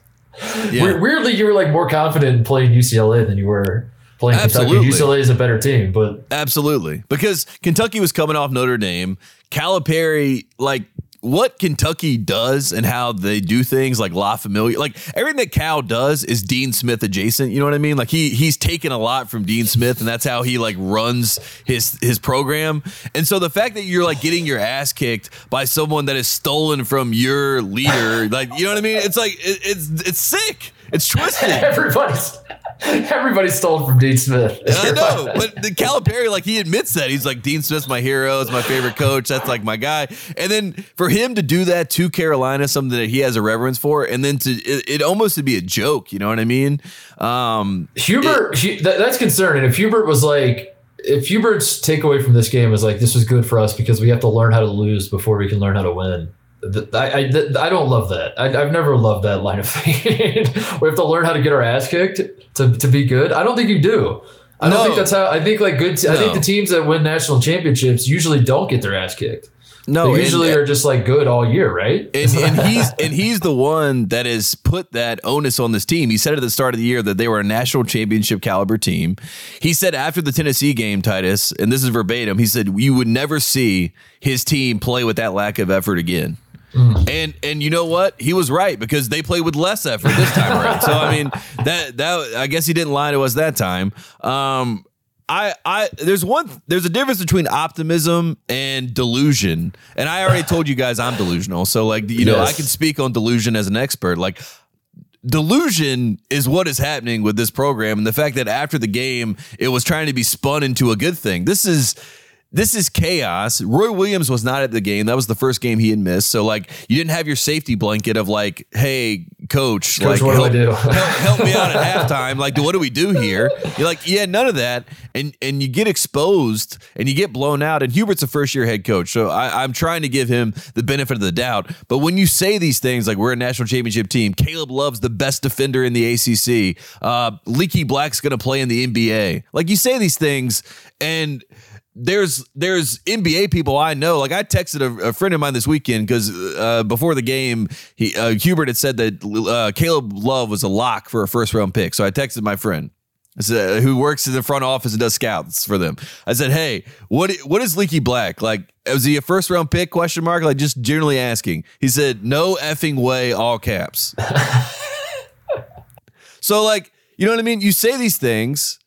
Yeah. Weirdly, you were like more confident in playing UCLA than you were playing Absolutely. Kentucky. UCLA is a better team, but absolutely because Kentucky was coming off Notre Dame. Calipari like what Kentucky does and how they do things like La Familia, like everything that Cal does is Dean Smith adjacent. You know what I mean? Like he he's taken a lot from Dean Smith, and that's how he like runs his his program. And so the fact that you're like getting your ass kicked by someone that is stolen from your leader, like you know what I mean? It's like it, it's it's sick. It's twisted. Everybody's Everybody stole from Dean Smith. I know, but the Calipari, like he admits that he's like Dean Smith's my hero, is my favorite coach, that's like my guy. And then for him to do that to Carolina, something that he has a reverence for, and then to it, it almost to be a joke, you know what I mean? Um, Hubert, it, that, that's concerning. If Hubert was like, if Hubert's takeaway from this game was like, this was good for us because we have to learn how to lose before we can learn how to win I, I, I don't love that. I, have never loved that line of thinking. we have to learn how to get our ass kicked to, to be good. I don't think you do. I don't think that's how. I think like good. T- no. I think the teams that win national championships usually don't get their ass kicked. No, they and- usually are just like good all year, right? and, and he's and he's the one that has put that onus on this team. He said at the start of the year that they were a national championship caliber team. He said after the Tennessee game, Titus, and this is verbatim. He said you would never see his team play with that lack of effort again. And and you know what? He was right because they played with less effort this time around. So I mean that that I guess he didn't lie to us that time. Um, I, I there's one there's a difference between optimism and delusion and i already told you guys i'm delusional so like you know Yes. i can speak on delusion as an expert like delusion is what is happening with this program and the fact that after the game it was trying to be spun into a good thing this is this is chaos. Roy Williams was not at the game. That was the first game he had missed. So like you didn't have your safety blanket of like, hey, coach, Coach, like what do I help, do? help, help me out at halftime. Like, what do we do here? You're like, yeah, none of that. And and you get exposed and you get blown out. And Hubert's a first year head coach. So I, I'm trying to give him the benefit of the doubt. But when you say these things like we're a national championship team, Caleb Love's the best defender in the ACC. Uh, Leaky Black's going to play in the NBA. Like you say these things and there's there's NBA people I know. Like I texted a, a friend of mine this weekend because uh, before the game, he uh, Hubert had said that uh, Caleb Love was a lock for a first round pick. So I texted my friend. I said, who works in the front office and does scouts for them. I said, "Hey, what what is Leaky Black like? Was he a first round pick? Question mark. Like just generally asking." He said, "No effing way." All caps. so like, you know what I mean? You say these things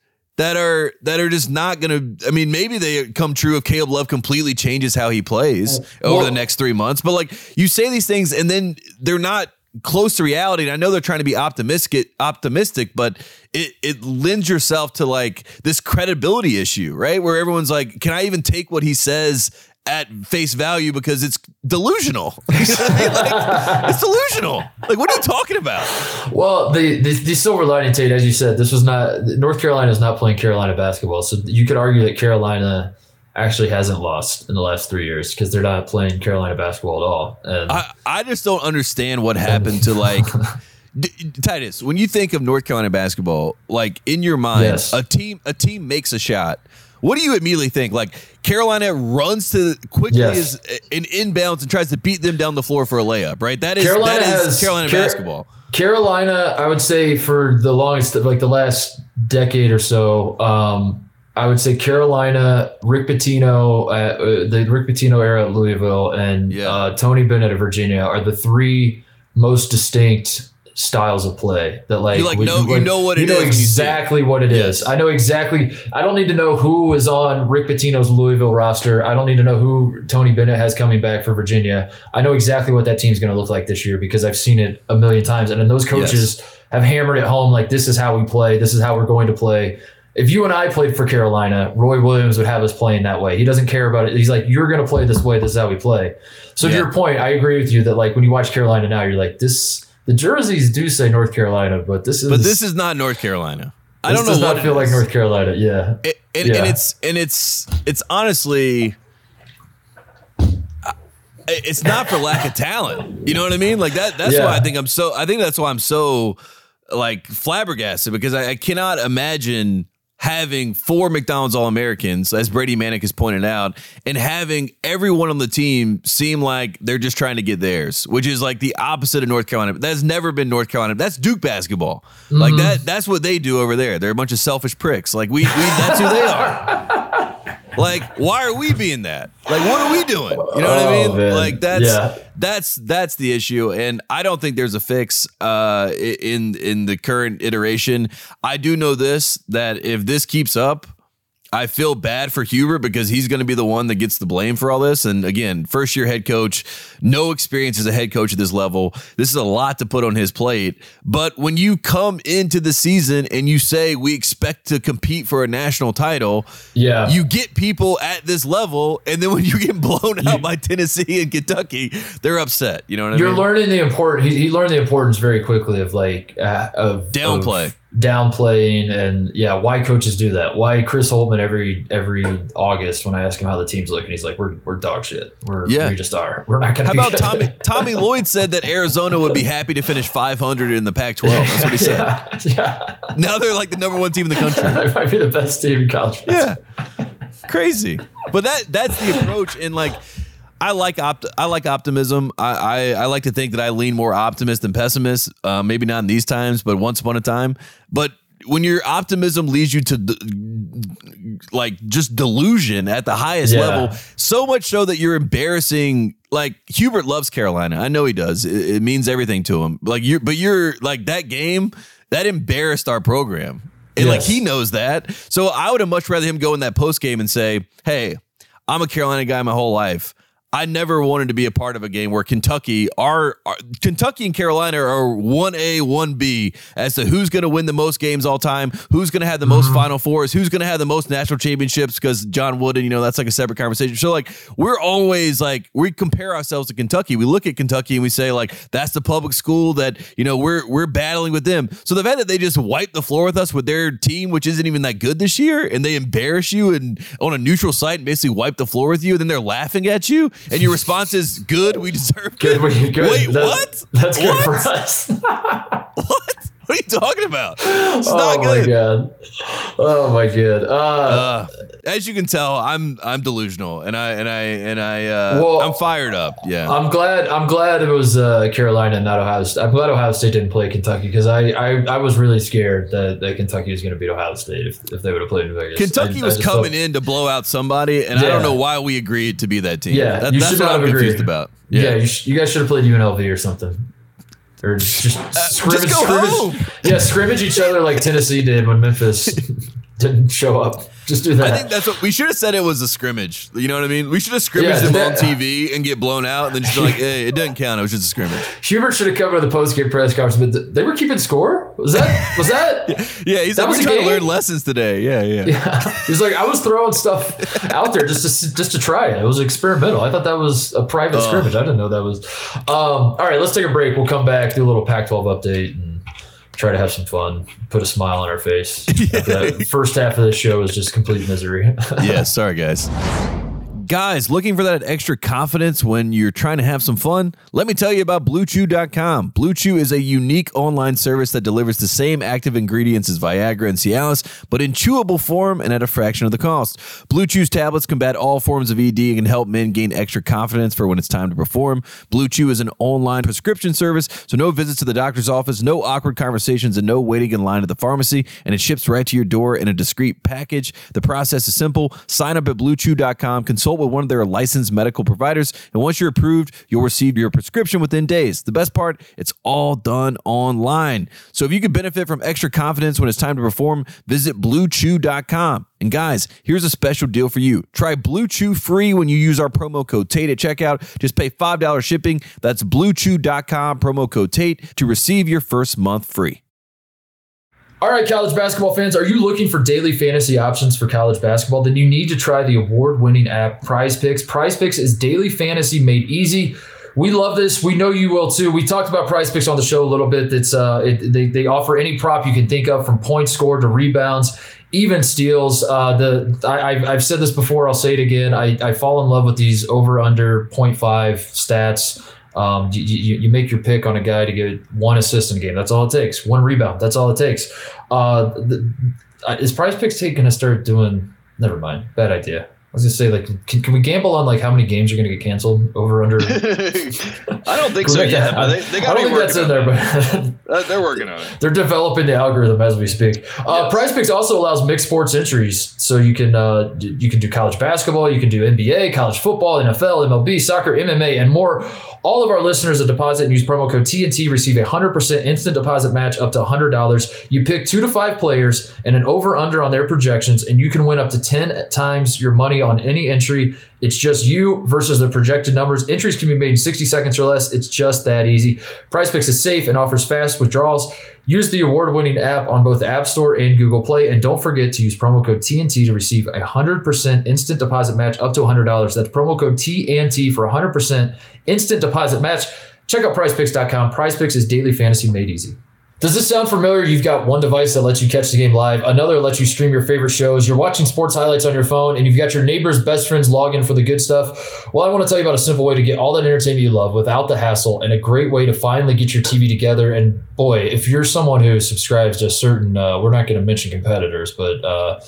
that are that are just not gonna. I mean, maybe they come true if Caleb Love completely changes how he plays over Well- the next three months. But like, you say these things and then they're not close to reality. And I know they're trying to be optimistic, optimistic, but it it lends yourself to like this credibility issue, right? Where everyone's like, can I even take what he says? At face value because it's delusional. You know what I mean? Like, it's delusional. Like, what are you talking about? Well, the, the the silver lining, Tate, as you said, this was not North Carolina is not playing Carolina basketball, so you could argue that Carolina actually hasn't lost in the last three years because they're not playing Carolina basketball at all. And I, I just don't understand what happened to like D- Titus. When you think of North Carolina basketball, like in your mind, Yes. a team a team makes a shot. What do you immediately think? Like Carolina runs to quickly Yes. as in inbounds and tries to beat them down the floor for a layup, right? That is Carolina that is has- Carolina Car- basketball. Carolina, I would say for the longest, like the last decade or so, um, I would say Carolina, Rick Pitino, uh, uh, the Rick Pitino era at Louisville, and Yeah. uh, Tony Bennett of Virginia are the three most distinct styles of play that like You, like, know- you know what you it know is when you see it. exactly what it is. I know exactly. I don't need to know who is on Rick Pitino's Louisville roster. I don't need to know who Tony Bennett has coming back for Virginia. I know exactly what that team's going to look like this year because I've seen it a million times. And then those coaches have hammered it home like this is how we play. This is how we're going to play. If you and I played for Carolina, Roy Williams would have us playing that way. He doesn't care about it. He's like, you're going to play this way. This is how we play. So Yeah. to your point, I agree with you that like when you watch Carolina now, you're like this. The jerseys do say North Carolina, but this is But this is not North Carolina. I don't know does not it feel like. North Carolina. Yeah. It- and, Yeah. and it's and it's it's honestly it's not for lack of talent you know what i mean like that that's Yeah. why i think i'm so i think that's why i'm so like flabbergasted because i, I cannot imagine having four mcdonald's all-americans as Brady Manek has pointed out and having everyone on the team seem like they're just trying to get theirs which is like the opposite of north carolina. That's never been north carolina. That's duke basketball. Like mm-hmm. that that's what they do over there. They're a bunch of selfish pricks. Like we, we that's who they are like why are we being that? Like what are we doing? You know what i Oh, mean? man. like that's Yeah. that's that's the issue. And i don't think there's a fix uh in in the current iteration. I do know this that if this keeps up I feel bad for Hubert because he's going to be the one that gets the blame for all this. And again, first year head coach, no experience as a head coach at this level. This is a lot to put on his plate. But when you come into the season and you say we expect to compete for a national title, Yeah. you get people at this level, and then when you get blown out by Tennessee and Kentucky, they're upset. You know what I mean? You're learning the important. He, he learned the importance very quickly of like uh, of Downplay. of downplaying, and yeah, why coaches do that. Why Chris Holtmann every every August when I ask him how the team's looking, he's like, "We're we're dog shit. We're Yeah. we just are. We're not gonna." Be." How about. Tommy? Tommy Lloyd said that Arizona would be happy to finish 500 in the Pac-12. That's what he said. yeah, yeah. Now they're like the number one team in the country. They might be the best team in college. Yeah, crazy. But that that's the approach, and like, I like opt- I like optimism. I, I, I like to think that I lean more optimist than pessimist. Uh, maybe not in these times, but once upon a time. But when your optimism leads you to d- like just delusion at the highest Yeah. level, so much so that you're embarrassing. Like Hubert loves Carolina. I know he does. It, it means everything to him. Like you, but you're like that game that embarrassed our program. And like he knows that. So I would have much rather him go in that post game and say, Hey, I'm a Carolina guy my whole life. I never wanted to be a part of a game where Kentucky are, are Kentucky and Carolina are 1A, 1B as to who's going to win the most games all time, who's going to have the most mm-hmm. final fours, who's going to have the most national championships because John Wooden, you know, that's like a separate conversation. So like we're always like we compare ourselves to Kentucky. We look at Kentucky and we say like that's the public school that, you know, we're we're battling with them. So the fact that they just wipe the floor with us with their team which isn't even that good this year and they embarrass you and on a neutral site and basically wipe the floor with you and then they're laughing at you and your response is good, we deserve Good, good. Wait, That- what? That's good what? for us. What? What are you talking about? It's oh not my good. god. Oh my god. Uh, Uh, as you can tell, I'm I'm delusional, and I and I and I uh, Well, I'm fired up. Yeah, I'm glad. I'm glad it was uh, Carolina, and not Ohio. State. I'm glad Ohio State didn't play Kentucky because I, I, I was really scared that, that Kentucky was going to beat Ohio State if, if they would have played in Vegas. Kentucky I- I was just coming felt- in to blow out somebody, and I don't know why we agreed to be that team. Yeah, That- you that's should what not I'm have confused agreed. about. Yeah, Yeah, you, sh- you guys should have played UNLV or something, or just scrimmage, Uh, scrimmage home. yeah, scrimmage each other like Tennessee did when Memphis didn't show up. Just do that. I think that's what we should have said. It was a scrimmage. You know what I mean? We should have scrimmaged Yeah, them that- on TV and get blown out, and then just be like, "Hey, it doesn't count. It was just a scrimmage." Hubert should have covered the post game press conference, but they were keeping score. Was that? Was that? Yeah, he's That like, was we're trying to learn lessons today. Yeah, yeah. Yeah. He's like, I was throwing stuff out there just to just to try it. It was experimental. I thought that was a private scrimmage. I didn't know that was. Um, all right, let's take a break. We'll come back, do a little Pac-12 update, and try to have some fun, put a smile on our face. That first half of the show is just complete misery. yeah, sorry guys. Guys, looking for that extra confidence when you're trying to have some fun? Let me tell you about BlueChew.com. BlueChew is a unique online service that delivers the same active ingredients as Viagra and Cialis, but in chewable form and at a fraction of the cost. BlueChew's tablets combat all forms of ED and can help men gain extra confidence for when it's time to perform. BlueChew is an online prescription service, so no visits to the doctor's office, no awkward conversations, and no waiting in line at the pharmacy, and it ships right to your door in a discreet package. The process is simple. Sign up at bluechew.com, consult with one of their licensed medical providers, and once you're approved, you'll receive your prescription within days. The best part, it's all done online. So if you could benefit from extra confidence when it's time to perform, visit bluechew.com. And guys, here's a special deal for you. Try Blue Chew free when you use our promo code TATE at checkout. Just pay $5 shipping. That's bluechew.com, promo code TATE to receive your first month free. All right, college basketball fans, are you looking for daily fantasy options for college basketball? Then you need to try the award winning app Prize Picks. Prize Picks is daily fantasy made easy. We love this. We know you will too. We talked about Prize Picks on the show a little bit. That's uh, it, they they offer any prop you can think of, from points scored to rebounds, even steals. Uh, the I, I've, I've said this before. I'll say it again. I, I fall in love with these over under 0.5 stats. Um, you, you, you make your pick on a guy to get one assist in a game. That's all it takes. One rebound. That's all it takes. Uh, the, is Prize Picks going to start doing? Never mind. Bad idea. I was gonna say like, can, can we gamble on like how many games are gonna get canceled over under? I don't think so they, they I don't think that's in there, but Uh, they're working on it. they're developing the algorithm as we speak. Uh. Prize Picks also allows mixed sports entries, so you can uh, you can do college basketball, you can do NBA, college football, NFL, MLB, soccer, MMA, and more. All of our listeners that deposit and use promo code TNT receive a hundred percent instant deposit match up to hundred dollars. You pick two to five players and an over under on their projections, and you can win up to ten times your money on any entry. It's just you versus the projected numbers. Entries can be made in 60 seconds or less. It's just that easy. Prize Picks is safe and offers fast withdrawals. Use the award-winning app on both the App Store and Google Play, and don't forget to use promo code TNT to receive a 100% instant deposit match up to $100. That's promo code TNT for 100% instant deposit match. Check out PrizePicks.com. PrizePicks is daily fantasy made easy. Does this sound familiar? You've got one device that lets you catch the game live, another lets you stream your favorite shows. You're watching sports highlights on your phone, and you've got your neighbor's best friends log in for the good stuff. Well, I want to tell you about a simple way to get all that entertainment you love without the hassle, and a great way to finally get your TV together. And boy, if you're someone who subscribes to certain, uh, we're not going to mention competitors, but uh,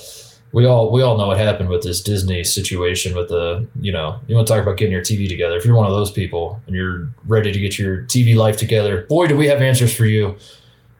we all we all know what happened with this Disney situation with the you know you want to talk about getting your TV together. If you're one of those people and you're ready to get your TV life together, boy, do we have answers for you.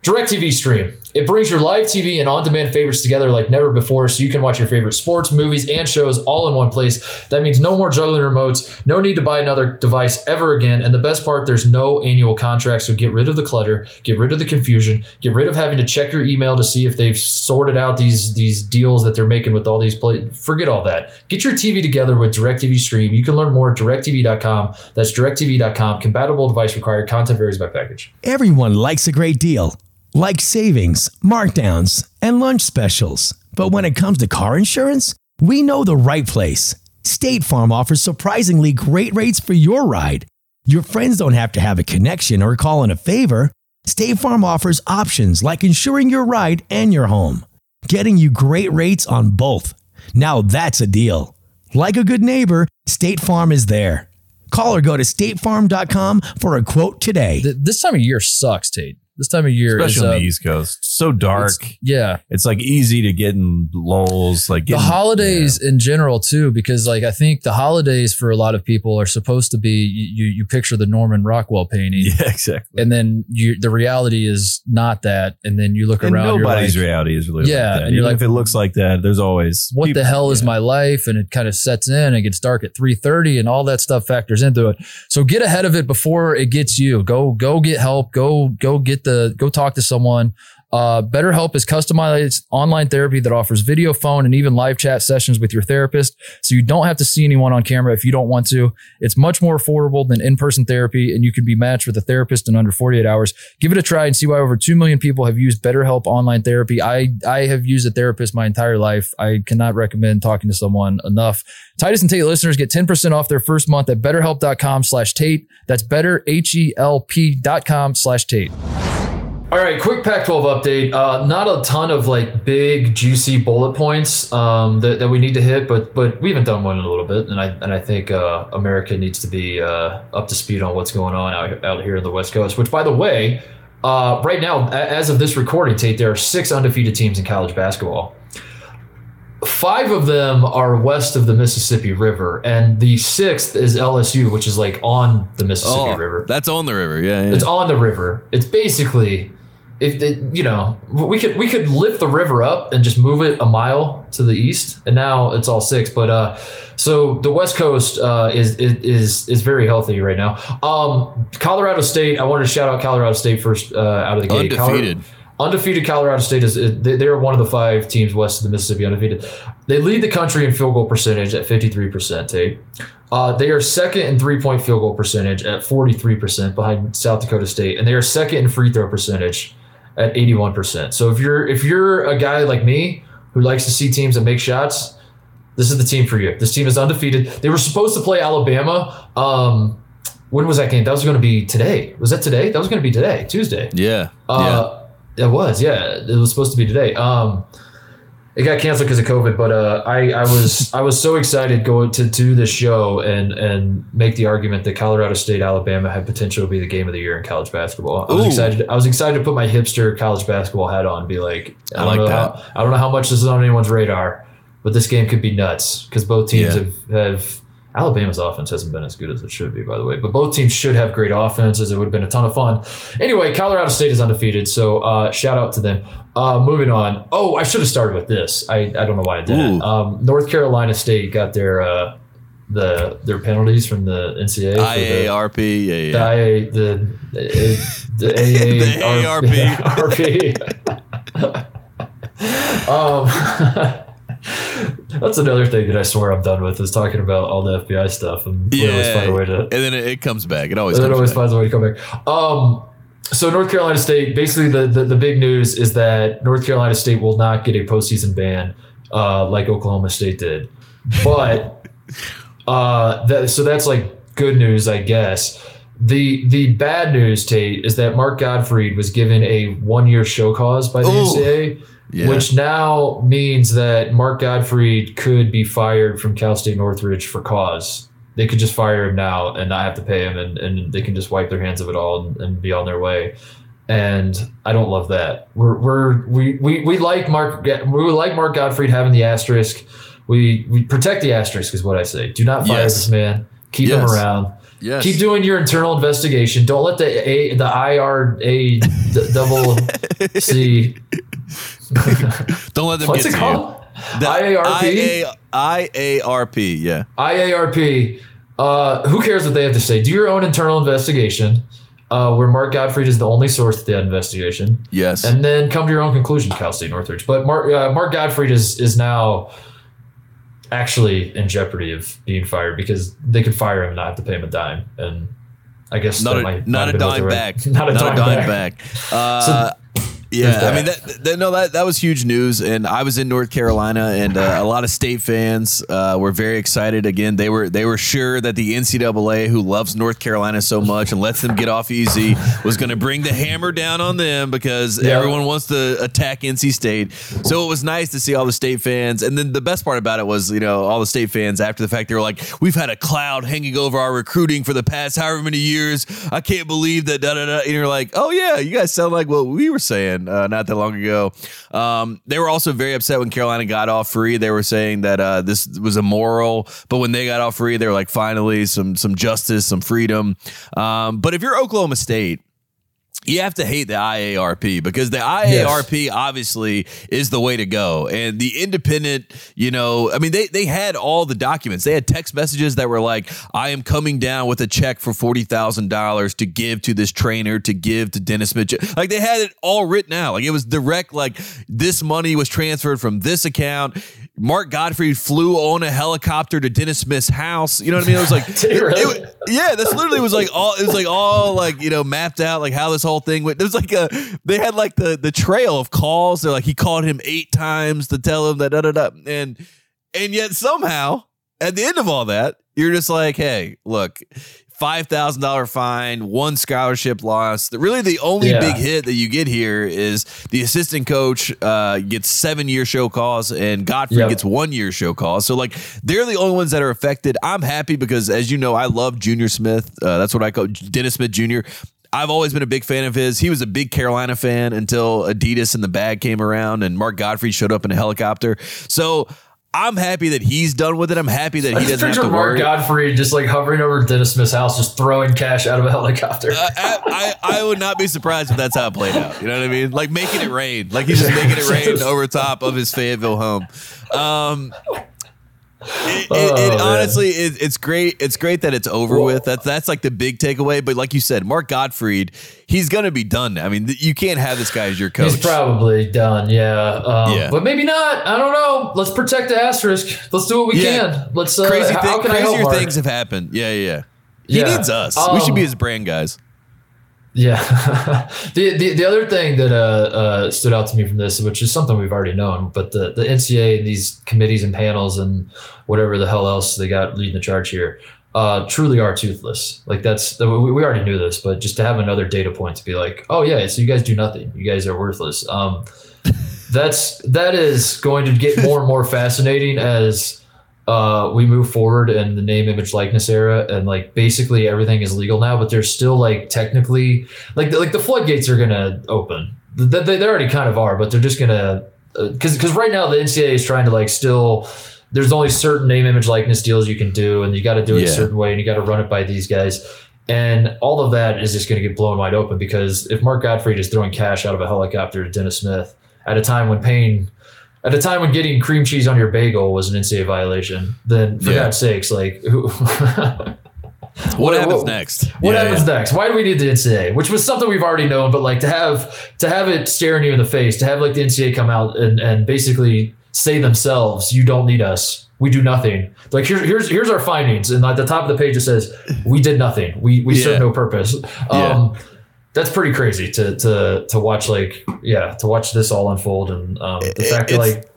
DirecTV Stream. It brings your live TV and on-demand favorites together like never before, so you can watch your favorite sports, movies, and shows all in one place. That means no more juggling remotes, no need to buy another device ever again, and the best part, there's no annual contract. So get rid of the clutter, get rid of the confusion, get rid of having to check your email to see if they've sorted out these these deals that they're making with all these play. Forget all that. Get your TV together with DirecTV Stream. You can learn more at directv.com. That's directv.com. Compatible device required. Content varies by package. Everyone likes a great deal, like savings, markdowns, and lunch specials. But when it comes to car insurance, we know the right place. State Farm offers surprisingly great rates for your ride. Your friends don't have to have a connection or call in a favor. State Farm offers options like insuring your ride and your home, getting you great rates on both. Now that's a deal. Like a good neighbor, State Farm is there. Call or go to statefarm.com for a quote today. This time of year sucks, Tate. This time of year Especially is on uh, the East Coast. So dark. it's- yeah, It's, like easy to get in lulls. Like the getting, holidays in general too, because like I think the holidays for a lot of people are supposed to be you you picture the Norman Rockwell painting, Yeah, yeah exactly. and then you the reality is not that, and then you look And around, nobody's like, reality is really Yeah, like and you're Even like, if it looks like that, there's always what people- the hell is yeah. my life and it kind of sets in and gets dark at 3.30 and all that stuff factors into it so get ahead of it before it gets you go go get help go go get the go talk to someone uh, BetterHelp is customized online therapy that offers video, phone, and even live chat sessions with your therapist. So you don't have to see anyone on camera if you don't want to. It's much more affordable than in-person therapy, and you can be matched with a therapist in under 48 hours. Give it a try and see why over 2 million people have used BetterHelp online therapy. I, I have used a therapist my entire life. I cannot recommend talking to someone enough. Titus and Tate listeners get 10% off their first month at betterhelp.com slash Tate. That's better, H-E-L-P dot com slash Tate. All right, quick Pac-12 update. Uh, not a ton of like big juicy bullet points um, that, that we need to hit, but but we haven't done one in a little bit, and I and I think uh, America needs to be uh, up to speed on what's going on out, out here in the West Coast. Which, by the way, uh, right now, as of this recording, Tate, there are six undefeated teams in college basketball. Five of them are west of the Mississippi River, and the sixth is LSU, which is like on the Mississippi Oh, River. that's on the river. Yeah, yeah. It's on the river. It's basically, if it, you know, we could we could lift the river up and just move it a mile to the east, and now it's all six. But uh, so the West Coast uh, is is is very healthy right now. Um, Colorado State. I wanted to shout out Colorado State first uh, out of the gate. Colorado- Undefeated. Colorado State is they- they're one of the five teams west of the Mississippi undefeated. They lead the country in field goal percentage at 53%. Tate. Uh, they are second in three point field goal percentage at 43% behind South Dakota State, and they are second in free throw percentage at 81%. So if you're if you're a guy like me who likes to see teams that make shots, this is the team for you. This team is undefeated. They were supposed to play Alabama. Um, when was that game? That was going to be today. Was that today? That was going to be today, Tuesday. yeah. Uh, It was, yeah. It was supposed to be today. Um, it got canceled because of COVID, but uh, I, I was I was so excited going to do this show and and make the argument that Colorado State Alabama had potential to be the game of the year in college basketball. I was Ooh. excited. I was excited to put my hipster college basketball hat on, and be like, I, I don't like know that. How, I don't know how much this is on anyone's radar, but this game could be nuts because both teams Yeah. have have. Alabama's offense hasn't been as good as it should be, by the way. But both teams should have great offenses. It would have been a ton of fun. Anyway, Colorado State is undefeated, so uh, shout out to them. Uh, moving on. Oh, I should have started with this. I, I don't know why I didn't. Um, North Carolina State got their uh, the their penalties from the NCAA. for the- IARP. Yeah, the yeah. IA, the the, The AARP. um, that's another thing that I swear I'm done with is talking about all the FBI stuff and always find a way to and then it, it comes back. It always it always back. finds a way to come back. Um, so North Carolina State, basically the, the the big news is that North Carolina State will not get a postseason ban uh, like Oklahoma State did, but uh, that, so that's like good news, I guess. The the bad news, Tate, is that Mark Gottfried was given a one year show cause by the Ooh. NCAA, Yeah. which now means that Mark Gottfried could be fired from Cal State Northridge for cause. They could just fire him now and not have to pay him, and, and they can just wipe their hands of it all and, and be on their way. and I don't love that. We're, we're we, we we like Mark we like Mark Gottfried having the asterisk. We we protect the asterisk is what I say. Do not fire Yes. this man. Keep him around. Yes. Keep doing your internal investigation. Don't let the a the IRA double C. Don't let them What's get it to called? you. The IARP? IA IARP. Yeah. IARP. Uh, who cares what they have to say? Do your own internal investigation. Uh, where Mark Gottfried is the only source to that investigation, Yes. and then come to your own conclusion, Cal State Northridge. But Mark uh, Mark Gottfried is is now actually in jeopardy of being fired because they could fire him and not have to pay him a dime. And I guess not a, might not have a been dime they were- back. Not a dime, back. back. Uh, yeah, I mean that. that, no that that was huge news, and I was in North Carolina, and uh, a lot of state fans uh, were very excited. Again, they were they were sure that the NCAA, who loves North Carolina so much and lets them get off easy, was going to bring the hammer down on them because Yeah. everyone wants to attack NC State. So it was nice to see all the state fans, and then the best part about it was you know all the state fans after the fact they were like, we've had a cloud hanging over our recruiting for the past however many years. I can't believe that. Da, da, da. And you're like, oh yeah, you guys sound like what we were saying uh, not that long ago. Um, they were also very upset when Carolina got off free. They were saying that uh, this was immoral, but when they got off free, they were like, finally, some some justice, some freedom. Um, but if you're Oklahoma State. You have to hate the IARP because the IARP obviously is the way to go. And the independent, you know, I mean, they, they had all the documents. They had text messages that were like, I am coming down with a check for $40,000 to give to this trainer, to give to Dennis Mitchell. Like they had it all written out. Like it was direct, like this money was transferred from this account. Mark Gottfried flew on a helicopter to Dennis Smith's house. You know what I mean? It was like, he really? it yeah, this literally was like all it was like all like you know mapped out like how this whole thing went. There was like a they had like the the trail of calls. They're like he called him eight times to tell him that da da da and and yet somehow at the end of all that you're just like hey look. Five thousand dollar fine, one scholarship lost. Really, the only Yeah. big hit that you get here is the assistant coach uh, gets seven year show cause, and Gottfried Yep. gets one year show cause. So like they're the only ones that are affected. I'm happy because as you know, I love Junior Smith. Uh, that's what I call Dennis Smith Jr. I've always been a big fan of his. He was a big Carolina fan until Adidas and the bag came around and Mark Gottfried showed up in a helicopter. So I'm happy that he's done with it. I'm happy that he doesn't have to Mark worry. Gottfried just like hovering over Dennis Smith's house, just throwing cash out of a helicopter. Uh, I, I I would not be surprised if that's how it played out. You know what I mean? Like making it rain. Like he's just making it rain over top of his Fayetteville home. Um, it, it, Oh, it honestly, it, it's great. It's great that it's over Well- with. That's that's like the big takeaway. But like you said, Mark Gottfried, he's gonna be done. I mean, th- you can't have this guy as your coach. He's probably done, yeah. Um, Yeah. But maybe not. I don't know. Let's protect the asterisk. Let's do what we Yeah. can. Let's. Uh, Crazy thing, how can I help crazier Mark? things have happened. Yeah, yeah. yeah. He Yeah. needs us. we should be Um, his brand guys. Yeah. the, the the other thing that uh, uh, stood out to me from this, which is something we've already known, but the, the NCA and these committees and panels and whatever the hell else they got leading the charge here, uh, truly are toothless. Like that's we, we already knew this, but just to have another data point to be like, oh yeah, so you guys do nothing. You guys are worthless. Um, that's that is going to get more and more fascinating as uh, we move forward in the name, image, likeness era, and like basically everything is legal now, but there's still like technically like like the floodgates are gonna open. They, they, they already kind of are, but they're just gonna because because right now the NCAA is trying to like still. There's only certain name, image, likeness deals you can do, and you got to do it Yeah. a certain way, and you got to run it by these guys. And all of that is just going to get blown wide open because if Mark Gottfried is throwing cash out of a helicopter to Dennis Smith at a time when paying, at a time when getting cream cheese on your bagel was an NCAA violation, then for Yeah. God's sakes, like who? What, what- happens what- next? What Yeah, happens yeah. next? Why do we need the NCAA? Which was something we've already known, but like to have to have it staring you in the face, to have like the NCAA come out and, and basically say themselves, "You don't need us. We do nothing." Like here's here's here's our findings, and at the top of the page it says, "We did nothing. We we Yeah. serve no purpose." Um, that's pretty crazy to to to watch. Like yeah, to watch this all unfold, and um, the It- fact that like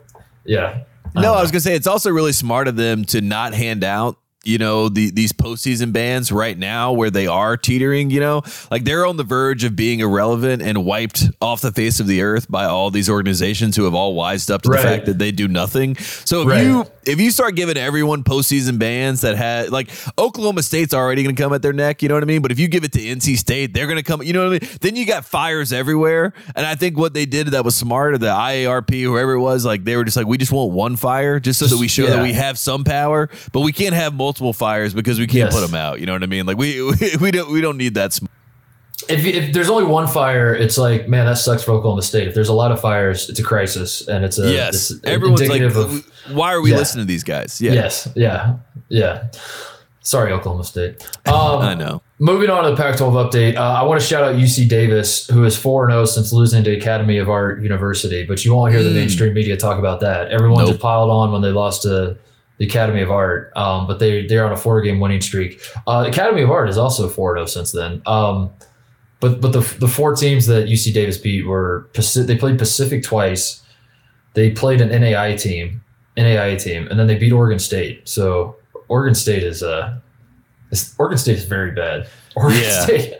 yeah. No, I was gonna say it's also really smart of them to not hand out you know the, these postseason bands right now where they are teetering you know like they're on the verge of being irrelevant and wiped off the face of the earth by all these organizations who have all wised up to Right. the fact that they do nothing so if Right. you if you start giving everyone postseason bans that had like Oklahoma State's already going to come at their neck, you know what I mean? But if you give it to NC State, they're going to come, you know what I mean? Then you got fires everywhere. And I think what they did that was smart, or the IARP, whoever it was, like they were just like, we just want one fire just so that we show that we have some power, but we can't have multiple fires because we can't Yes. put them out. You know what I mean? Like we we don't we don't need that. Sm- if, if there's only one fire, it's like, man, that sucks for Oklahoma State. If there's a lot of fires, it's a crisis, and it's a yes, it's everyone's like, of why are we Yeah. listening to these guys? Yeah, yes, yeah, yeah. Sorry, Oklahoma State. Um, I know. Moving on to the Pac-12 update, uh, I want to shout out UC Davis, who is four and zero since losing to Academy of Art University. But you won't hear the mainstream media talk about that. Everyone Hmm. Nope. just piled on when they lost to the Academy of Art, um, but they they're on a four-game winning streak. Uh, Academy of Art is also four zero since then. Um, but but the the four teams that UC Davis beat were Pacific, they played Pacific twice. They played an NAI team, NAIA team, and then they beat Oregon State. So Oregon State is uh, is- Oregon State is very bad. Oregon Yeah. State,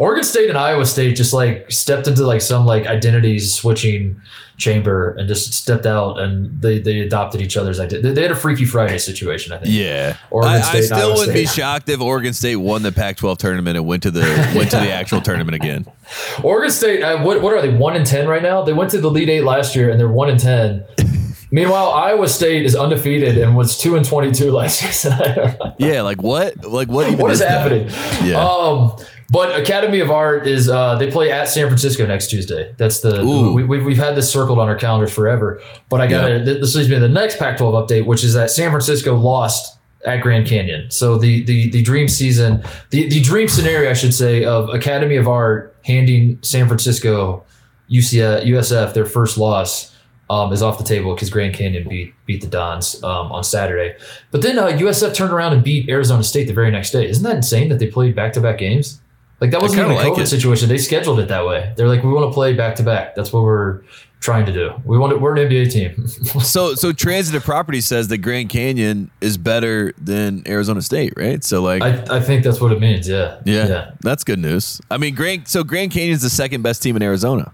Oregon State and Iowa State just like stepped into like some like identities switching chamber and just stepped out and they they adopted each other's identity. They had a Freaky Friday situation, I think. Yeah, Oregon I, I State and still wouldn't be shocked if Oregon State won the Pac-12 tournament and went to the went to the actual tournament again. Oregon State, uh, what what are they? One in ten right now. They went to the Elite Eight last year and they're one in ten. Meanwhile, Iowa State is undefeated and was two and twenty-two last season. Yeah, like what? Like what? Even what is that? happening? Yeah. Um, but Academy of Art is uh, they play at San Francisco next Tuesday. That's the Ooh. we, we, we've had this circled on our calendars forever. But I got to this leads me to the next Pac-12 update, which is that San Francisco lost at Grand Canyon. So the the the dream season, the the dream scenario, I should say, of Academy of Art handing San Francisco UCF, USF their first loss. Um, is off the table because Grand Canyon beat beat the Dons um, on Saturday, but then uh, USF turned around and beat Arizona State the very next day. Isn't that insane that they played back to back games? Like that wasn't even a like COVID it. situation. They scheduled it that way. They're like, we want to play back to back. That's what we're trying to do. We want to, we're an NBA team. So so transitive property says that Grand Canyon is better than Arizona State, right? So like I, I think that's what it means. Yeah. yeah, Yeah. that's good news. I mean, Grand so Grand Canyon's the second best team in Arizona.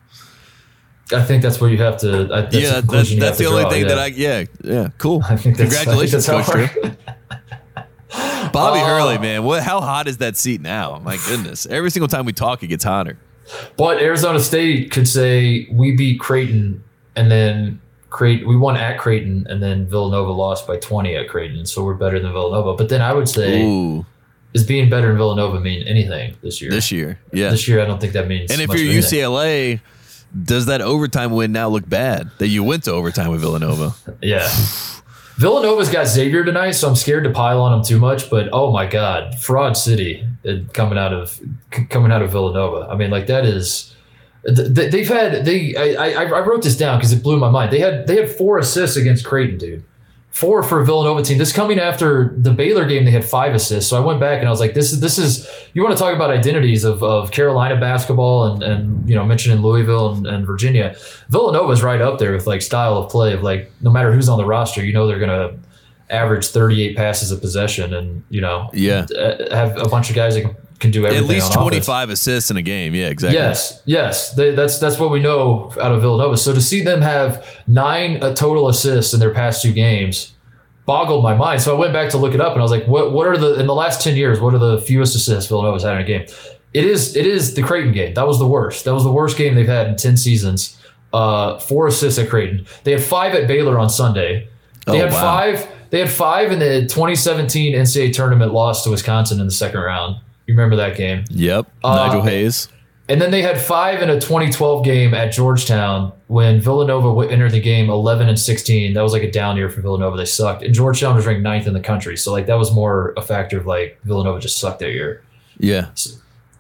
I think that's where you have to. I, that's yeah, that's, that's the to only draw, thing yeah. that I yeah yeah cool. I think that's, Congratulations, I Coach think that's Drew. Bobby Oh. Hurley, man, what? How hot is that seat now? My goodness, every single time we talk, it gets hotter. But Arizona State could say we beat Creighton and then Creighton, we won at Creighton and then Villanova lost by 20 at Creighton. So we're better than Villanova. But then I would say, Ooh, is being better than Villanova mean anything this year? this year, yeah. This year, I don't think that means. And if you're. UCLA, does that overtime win now look bad that you went to overtime with Villanova? Yeah. Villanova's got Xavier tonight, so I'm scared to pile on them too much. But oh my God, fraud city uh, coming out of coming out of Villanova. I mean, like that is. th- th- They've had they. I, I, I wrote this down because it blew my mind. They had they had four assists against Creighton, dude. Four for a Villanova team. This coming after the Baylor game, they had five assists. So I went back and I was like, this is this is you want to talk about identities of, of Carolina basketball and and you know mentioning Louisville and, and Virginia. Villanova's right up there with like style of play of like no matter who's on the roster, you know they're gonna average 38 passes a possession and you know Yeah. uh, have a bunch of guys that can, can do everything. At least on offense. 25 assists in a game. Yeah, exactly. Yes, yes, they, that's that's what we know out of Villanova. So to see them have nine uh, total assists in their past two games boggled my mind. So I went back to look it up, and I was like, "What? What are the in the last ten years? What are the fewest assists Villanova's had in a game?" It is it is the Creighton game. That was the worst. That was the worst game they've had in ten seasons. Uh, four assists at Creighton. They had five at Baylor on Sunday. They Oh, had wow. five. They had five in the 2017 NCAA tournament loss to Wisconsin in the second round. You remember that game? Yep. Uh, Nigel Hayes. And then they had five in a 2012 game at Georgetown when Villanova entered the game 11 and 16. That was like a down year for Villanova. They sucked. And Georgetown was ranked ninth in the country. So, like, that was more a factor of like Villanova just sucked that year. Yeah.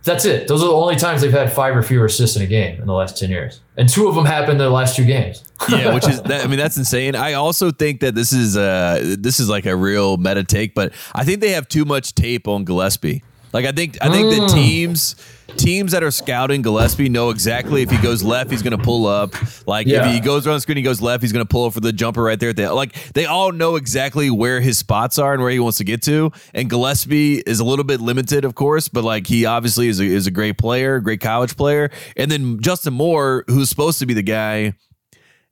That's it. Those are the only times they've had five or fewer assists in a game in the last 10 years. And two of them happened in the last two games. yeah, which is that, I mean that's insane. I also think that this is uh this is like a real meta take, but I think they have too much tape on Gillespie. Like I think I think the mm. teams teams that are scouting Gillespie know exactly if he goes left, he's going to pull up. Like Yeah. if he goes around the screen, he goes left, he's going to pull up for the jumper right there. At the, like they all know exactly where his spots are and where he wants to get to. And Gillespie is a little bit limited, of course, but like he obviously is a, is a great player, great college player. And then Justin Moore, who's supposed to be the guy.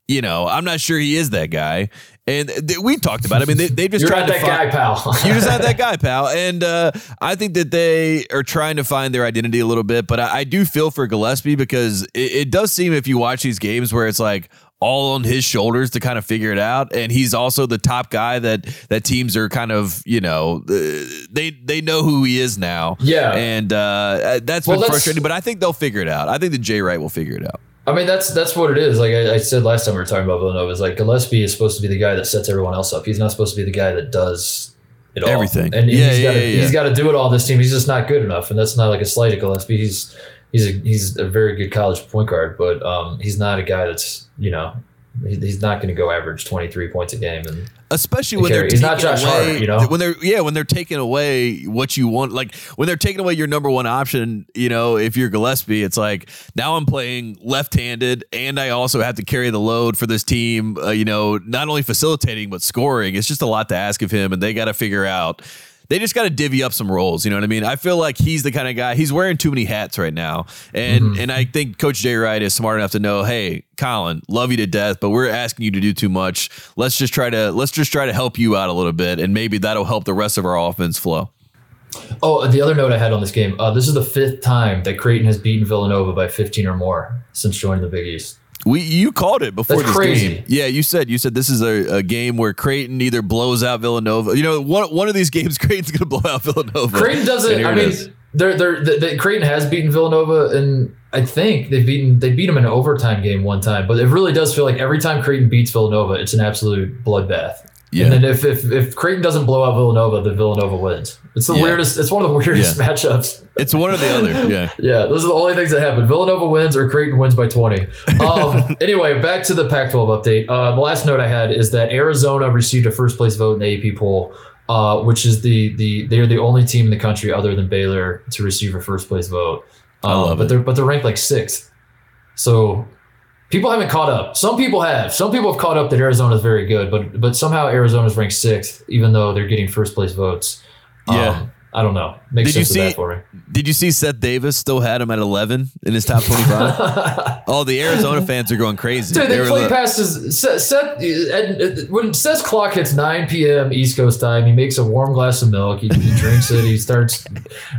You know, I'm not sure he is that guy, and th- we talked about. It. I mean, they, they just You're tried to that find, guy, pal. you're just not that guy, pal. And uh, I think that they are trying to find their identity a little bit. But I, I do feel for Gillespie because it, it does seem if you watch these games where it's like all on his shoulders to kind of figure it out, and he's also the top guy that that teams are kind of you know uh, they they know who he is now. Yeah. and uh, that's Well, been frustrating. But I think they'll figure it out. I think that Jay Wright will figure it out. I mean, that's that's what it is. Like I, I said last time we were talking about Villanova, is like Gillespie is supposed to be the guy that sets everyone else up. He's not supposed to be the guy that does it all. Everything. And Yeah, he's yeah, got to yeah, he's got to do it all. This team, he's just not good enough, and that's not like a slight at Gillespie. He's he's a he's a very good college point guard, but um, he's not a guy that's you know he's not going to go average twenty three points a game. And especially when carry. they're He's taking not Josh away, Hart, you know? when they're yeah when they're taking away what you want like when they're taking away your number one option you know if you're Gillespie it's like now I'm playing left-handed and I also have to carry the load for this team uh, you know not only facilitating but scoring it's just a lot to ask of him and they got to figure out they just got to divvy up some roles. You know what I mean? I feel like he's the kind of guy. He's wearing too many hats right now, and Mm-hmm. and I think Coach Jay Wright is smart enough to know, hey, Colin, love you to death, but we're asking you to do too much. Let's just try to let's just try to help you out a little bit, and maybe that'll help the rest of our offense flow. oh, the other note I had on this game: uh, this is the fifth time that Creighton has beaten Villanova by fifteen or more since joining the Big East. We you called it before That's this crazy. game. Yeah, you said you said this is a, a game where Creighton either blows out Villanova. You know, one one of these games Creighton's going to blow out Villanova. Creighton doesn't. I it mean, is. they're, they're, they Creighton has beaten Villanova, and I think they've beaten they beat them in an overtime game one time. But it really does feel like every time Creighton beats Villanova, it's an absolute bloodbath. Yeah. And then if, if if Creighton doesn't blow out Villanova, then Villanova wins. It's the Yeah. weirdest. It's one of the weirdest Yeah. matchups. it's one or the other. Yeah. Yeah, those are the only things that happen. Villanova wins or Creighton wins by 20. Um, anyway, back to the Pac 12 update. Uh, the last note I had is that Arizona received a first place vote in the AP poll, uh, which is the the they're the only team in the country other than Baylor to receive a first place vote. Um, I love but it. they're but they're ranked like sixth. So people haven't caught up. Some people have. Some people have caught up that Arizona is very good, but but somehow Arizona's ranked sixth, even though they're getting first place votes. Yeah. Um, I don't know. Makes Did you sense of see- that for me. Did you see Seth Davis still had him at 11 in his top 25? oh, the Arizona fans are going crazy. Dude, they were play li- past his Seth, Seth and, and when Seth's clock hits 9 p.m. East Coast time, he makes a warm glass of milk. He, he drinks it. He starts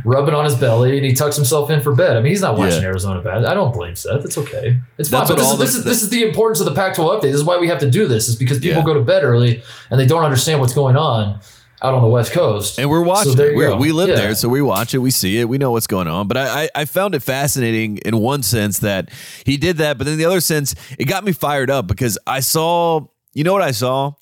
rubbing on his belly, and he tucks himself in for bed. I mean, he's not watching Yeah. Arizona bad. I don't blame Seth. It's okay. It's fine. But this, is, this, the- is, this is the importance of the Pac-12 update. This is why we have to do this. Is because people Yeah. go to bed early and they don't understand what's going on out on the West Coast. And we're watching. So it. We're, we live Yeah. there, so we watch it. We see it. We know what's going on. But I, I, I found it fascinating in one sense that he did that, but in the other sense, it got me fired up because I saw. You know what I saw?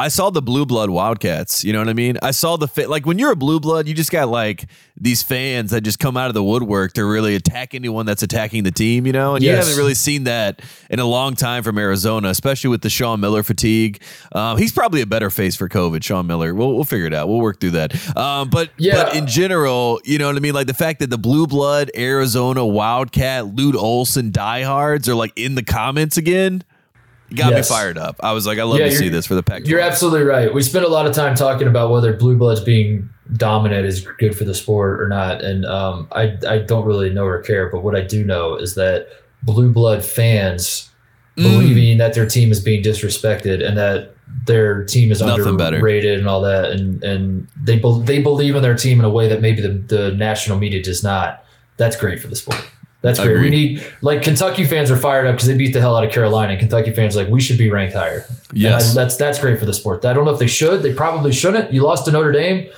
I saw the blue blood Wildcats. You know what I mean? I saw the fa- like when you're a blue blood, you just got like these fans that just come out of the woodwork to really attack anyone that's attacking the team. You know, and you haven't really seen that in a long time from Arizona, especially with the Sean Miller fatigue. Um, he's probably a better face for COVID, Sean Miller. We'll, we'll figure it out. We'll work through that. Um, but Yeah. but in general, you know what I mean? Like the fact that the blue blood Arizona Wildcat Lute Olson diehards are like in the comments again. Got Yes. me fired up. I was like, I love Yeah, to see this for the pack. You're absolutely right. We spent a lot of time talking about whether blue bloods being dominant is good for the sport or not, and um, I I don't really know or care. But what I do know is that blue blood fans Mm. believing that their team is being disrespected and that their team is Nothing better. underrated and all that, and and they bel they believe in their team in a way that maybe the, the national media does not. That's great for the sport. That's great. We need like Kentucky fans are fired up because they beat the hell out of Carolina. And Kentucky fans are like we should be ranked higher. Yes. I- that's that's great for the sport. I don't know if they should. They probably shouldn't. You lost to Notre Dame,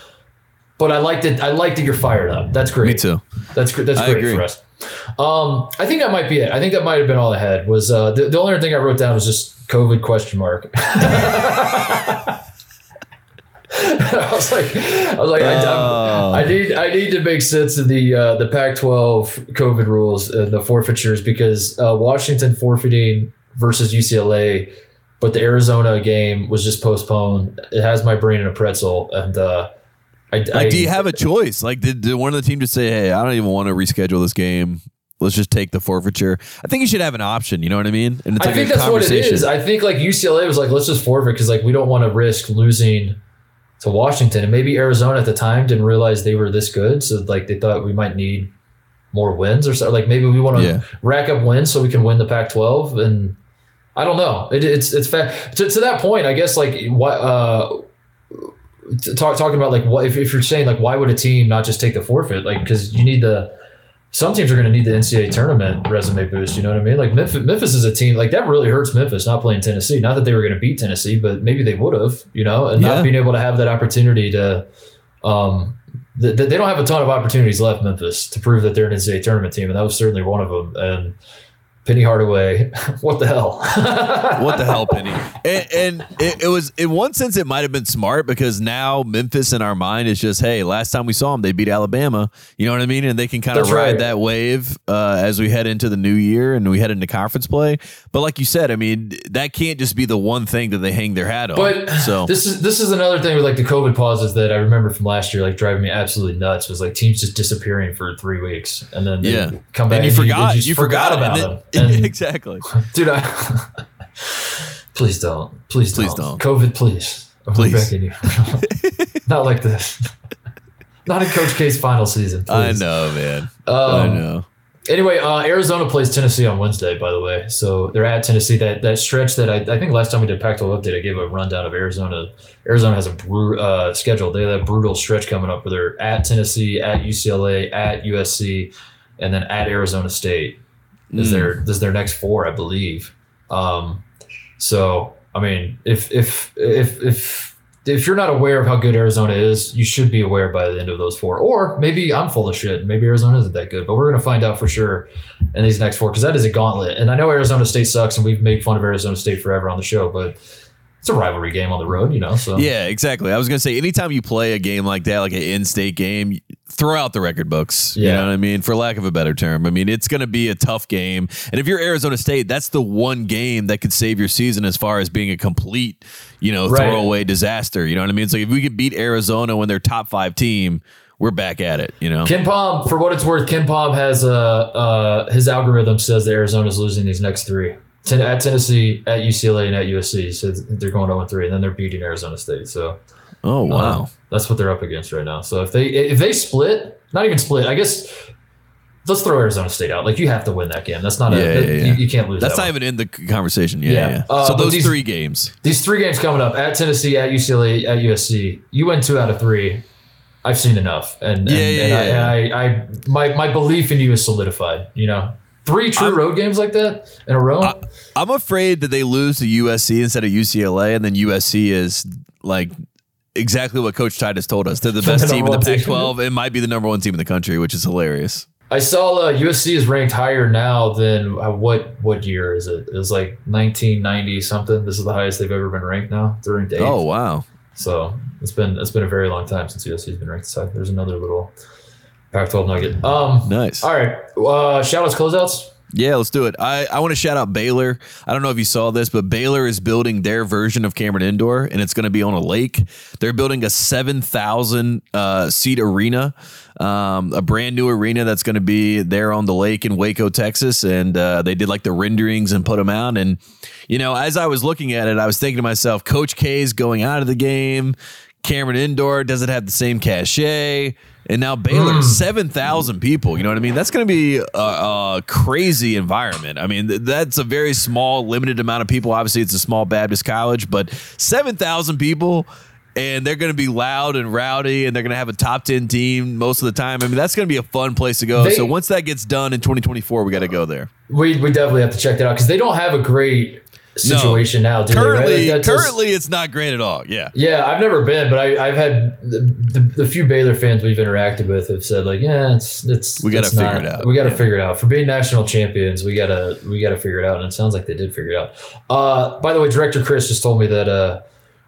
but I liked it. I liked that you're fired up. That's great. Me too. That's that's I great agree. for us. Um, I think that might be it. I think that might have been all I had. Was uh, the, the only thing I wrote down was just COVID question mark. I was like, I was like, I, Oh. I need I need to make sense of the uh, the Pac-12 COVID rules and the forfeitures because uh, Washington forfeiting versus UCLA, but the Arizona game was just postponed. It has my brain in a pretzel, and uh, I, Like, I- do you have a choice? Like, did, did one of the team just say, "Hey, I don't even want to reschedule this game. Let's just take the forfeiture"? I think you should have an option. You know what I mean? And it's I like think that's what it is. I think like UCLA was like, let's just forfeit because like we don't want to risk losing to Washington, and maybe Arizona at the time didn't realize they were this good, so like they thought we might need more wins or so. Like maybe we want to Yeah. rack up wins so we can win the Pac-12, and I don't know. It, it's it's fa- to, to that point. I guess like what uh, talk, talking about like what if, if you're saying like why would a team not just take the forfeit? Like because you need the some teams are going to need the NCAA tournament resume boost. You know what I mean? Like Memphis, Memphis is a team like that really hurts Memphis not playing Tennessee. Not that they were going to beat Tennessee, but maybe they would have. You know, and Yeah. not being able to have that opportunity to. Um, th- th- they don't have a ton of opportunities left, Memphis, to prove that they're an NCAA tournament team, and that was certainly one of them. And Penny Hardaway, what the hell? what the hell, Penny? And, and it, it was in one sense it might have been smart because now Memphis in our mind is just hey, last time we saw them they beat Alabama. You know what I mean? And they can kind of ride right. that wave uh, as we head into the new year and we head into conference play. But like you said, I mean that can't just be the one thing that they hang their hat on. But so this is this is another thing with like the COVID pauses that I remember from last year, like driving me absolutely nuts. Was like teams just disappearing for three weeks and then yeah, come back and you and forgot just you forgot, forgot, about it. them. And exactly. dude, I, please don't, please, Please don't. don't. COVID, please, I'm Please. begging you, not like this. Not in Coach K's final season. Please. I know, man. Um, I know. Anyway, uh, Arizona plays Tennessee on Wednesday. By the way, so they're at Tennessee. That that stretch that I, I think last time we did Pac-12 update, I gave a rundown of Arizona. Arizona has a bru- uh, schedule. They have that brutal stretch coming up where they're at Tennessee, at UCLA, at USC, and then at Arizona State. Is Mm. their is their next four, I believe. Um, so I mean, if if if if if you're not aware of how good Arizona is, you should be aware by the end of those four. Or maybe I'm full of shit. Maybe Arizona isn't that good, but we're gonna find out for sure in these next four because that is a gauntlet. And I know Arizona State sucks, and we've made fun of Arizona State forever on the show, but it's a rivalry game on the road, you know. So Yeah, exactly. I was gonna say, anytime you play a game like that, like an in-state game, throw out the record books. You know what I mean? For lack of a better term, I mean it's gonna be a tough game. And if you're Arizona State, that's the one game that could save your season as far as being a complete, you know, Right. throwaway disaster. You know what I mean? It's like if we could beat Arizona when they're top five team, we're back at it. You know? Ken Palm, for what it's worth, KenPom has uh, uh, his algorithm says that Arizona's losing these next three. At Tennessee, at UCLA, and at USC. So they're going 0 3, and then they're beating Arizona State. So Oh wow. um, that's what they're up against right now. So if they if they split, not even split, I guess let's throw Arizona State out. Like you have to win that game. That's not a Yeah, yeah, you- You, can't lose. That's that not one. even in the conversation. Yeah, Yeah. yeah. Uh, so those these- three games. These three games coming up at Tennessee, at UCLA, at USC. You win two out of three. I've seen enough, and and, Yeah, yeah, and, I, yeah. I, I, my my belief in you is solidified. You know, three true I'm- road games like that in a row. I'm afraid that they lose to USC instead of UCLA, and then USC is like exactly what Coach Titus told us. They're the best The team in the number. Pac-12. It might be the number one team in the country, which is hilarious. I saw uh, USC is ranked higher now than uh, what what year is it? It was like 1990 something. This is the highest they've ever been ranked. Now they're ranked eighth. Oh wow! So it's been it's been a very long time since USC's been ranked. So there's another little Pac-12 nugget. Um, Nice. All right, uh, shout outs, closeouts. Yeah, let's do it. I, I want to shout out Baylor. I don't know if you saw this, but Baylor is building their version of Cameron Indoor, and it's going to be on a lake. They're building a 7,000 uh, seat arena, um, a brand new arena that's going to be there on the lake in Waco, Texas. And uh, they did like the renderings and put them out. And, you know, as I was looking at it, I was thinking to myself, Coach K's going out of the game. Cameron Indoor doesn't have the same cachet. And now Baylor, hmm. 7,000 people. You know what I mean? That's going to be a, a crazy environment. I mean, th- that's a very small, limited amount of people. Obviously, it's a small Baptist college, but 7,000 people. And they're going to be loud and rowdy, and they're going to have a top 10 team most of the time. I mean, that's going to be a fun place to go. They- so once that gets done in 2024, we got to go there. We we definitely have to check that out because they don't have a great situation now. Do Currently, they, right? Like, that's just- currently, it's not great at all. Yeah. Yeah, I've never been, but I, I've had the, the, the few Baylor fans we've interacted with have said like, yeah, it's it's We gotta figure not- it out. We got to Yeah. figure it out for being national champions. We gotta we gotta figure it out, and it sounds like they did figure it out. Uh, by the way, director Chris just told me that uh,